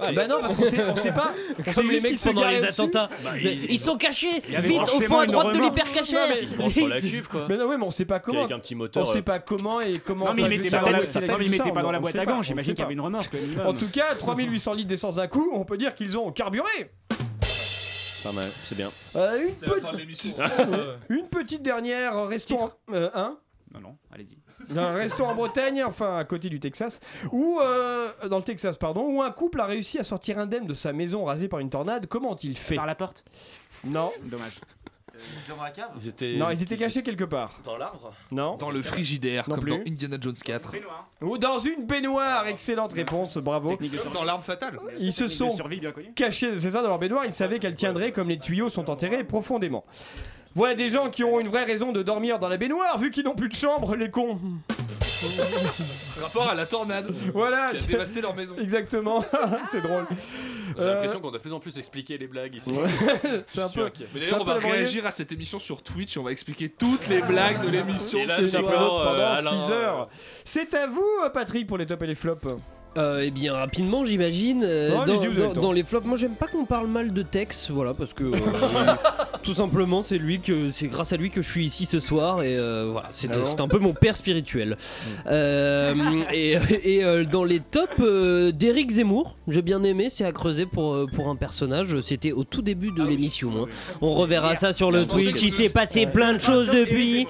Ah, bah non, parce qu'on sait, on sait pas. On sait les mecs pendant les attentats. Bah, ils, ils- sont cachés. Vite, au fond à droite de remorque. l'hypercachère. Non, mais- Ils se branchent sur la cuve, quoi. Mais non, mais on sait pas comment. Avec un petit moteur. On sait euh, pas comment et comment. Non, mais ils enfin, mettaient ça pas dans la- peut être- non, mais ils mettaient pas dans la on boîte à gants. on J'imagine qu'il y avait une remorque. En tout cas, 3800 litres d'essence d'un coup, on peut dire qu'ils ont carburé. Pas mal, c'est bien. Euh, une, pe- de petite dernière, euh, restons euh, hein Non, non, allez-y. Un resto en Bretagne, enfin à côté du Texas, où euh, dans le Texas pardon, où un couple a réussi à sortir indemne de sa maison rasée par une tornade. Comment ont-ils fait? Par la porte? Non, Dommage. Ils étaient. non, ils étaient cachés quelque part. dans l'arbre? Non. Dans le frigidaire, Non comme plus. dans Indiana Jones 4. Ou dans une baignoire. Excellente réponse, bravo. Dans l'arme fatale. Ils se de sont survie bien connue. cachés, c'est ça, dans leur baignoire. Ils savaient qu'elle tiendrait comme les tuyaux sont enterrés profondément. Voilà des gens qui auront une vraie raison de dormir dans la baignoire, vu qu'ils n'ont plus de chambre, les cons. Rapport à la tornade Voilà. qui a dévasté leur maison. Exactement, c'est drôle. J'ai Euh, l'impression qu'on doit de plus en plus expliquer les blagues ici. C'est un peu. Mais d'ailleurs, un on peu va réagir à cette émission sur Twitch et on va expliquer toutes les blagues de l'émission. Euh, pendant Alain, 6 heures. C'est à vous, euh, Patrick, pour les tops et les flops. Euh, eh bien, rapidement, j'imagine. euh, dans, allez-y, vous avez dans- le temps. dans les flops, moi j'aime pas qu'on parle mal de Tex, voilà, parce que euh, tout simplement, c'est lui que c'est grâce à lui que je suis ici ce soir et euh, voilà, c'est Ah bon c'est un peu mon père spirituel. Euh, et et, euh, dans les tops, euh, d'Éric Zemmour, j'ai bien aimé, c'est à creuser pour euh, pour un personnage. C'était au tout début de l'émission. hein. On reverra ça sur le pensais Twitch. que Il s'est passé plein de choses depuis.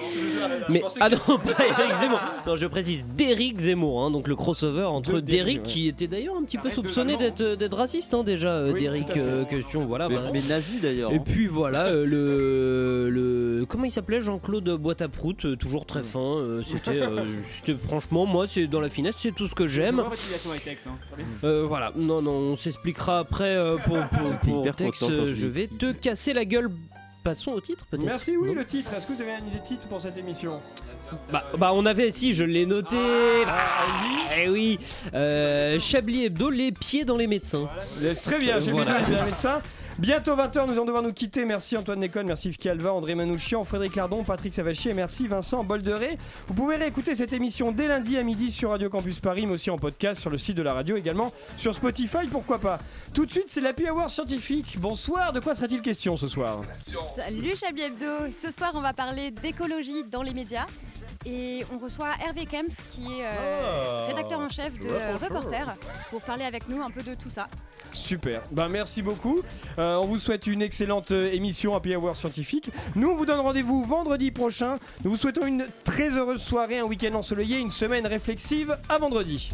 Mais ah non, pas Eric Zemmour. Non, je précise d'Eric Zemmour, hein, donc le crossover entre De Derrick, Derrick ouais. qui était d'ailleurs un petit peu soupçonné d'être d'être raciste hein, déjà. euh, Oui, Derrick euh, question, voilà. Mais, bah. mais nazi d'ailleurs. Et hein. puis voilà, euh, le, le. Comment il s'appelait Jean-Claude Boîte à Prout, euh, toujours très fin. euh, C'était euh, c'était- franchement, moi, c'est dans la finesse, c'est tout ce que j'aime. Hein. Euh, voilà, non, non, on s'expliquera après euh, pour, pour, pour hyper Tex, content quand euh, je vais te casser la gueule. Passons au titre peut-être Merci, oui, Non le titre. Est-ce que vous avez une idée de titre pour cette émission? Bah, bah, on avait, si, je l'ai noté. Ah, Bah, eh oui. Euh, Chablis Hebdo, les pieds dans les médecins. Les- Très bien, j'ai Voilà. bien les médecins. Bientôt 20h, nous allons devoir nous quitter. Merci Antoine Déconne, merci Yves Calva, André Manouchian, Frédéric Lardon, Patrick Savachier et merci Vincent Bolderet. Vous pouvez réécouter cette émission dès lundi à midi sur Radio Campus Paris, mais aussi en podcast sur le site de la radio, également sur Spotify, pourquoi pas. Tout de suite, c'est l'Happy Hour scientifique. Bonsoir, de quoi sera-t-il question ce soir? Salut Chablis Hebdo Ce soir on va parler d'écologie dans les médias et on reçoit Hervé Kempf qui est euh, Ah. rédacteur en chef de euh, Reporter pour parler avec nous un peu de tout ça. Super, ben merci beaucoup. Euh, on vous souhaite une excellente émission Happy Hour scientifique. Nous, on vous donne rendez-vous vendredi prochain. Nous vous souhaitons une très heureuse soirée, un week-end ensoleillé, une semaine réflexive. À vendredi.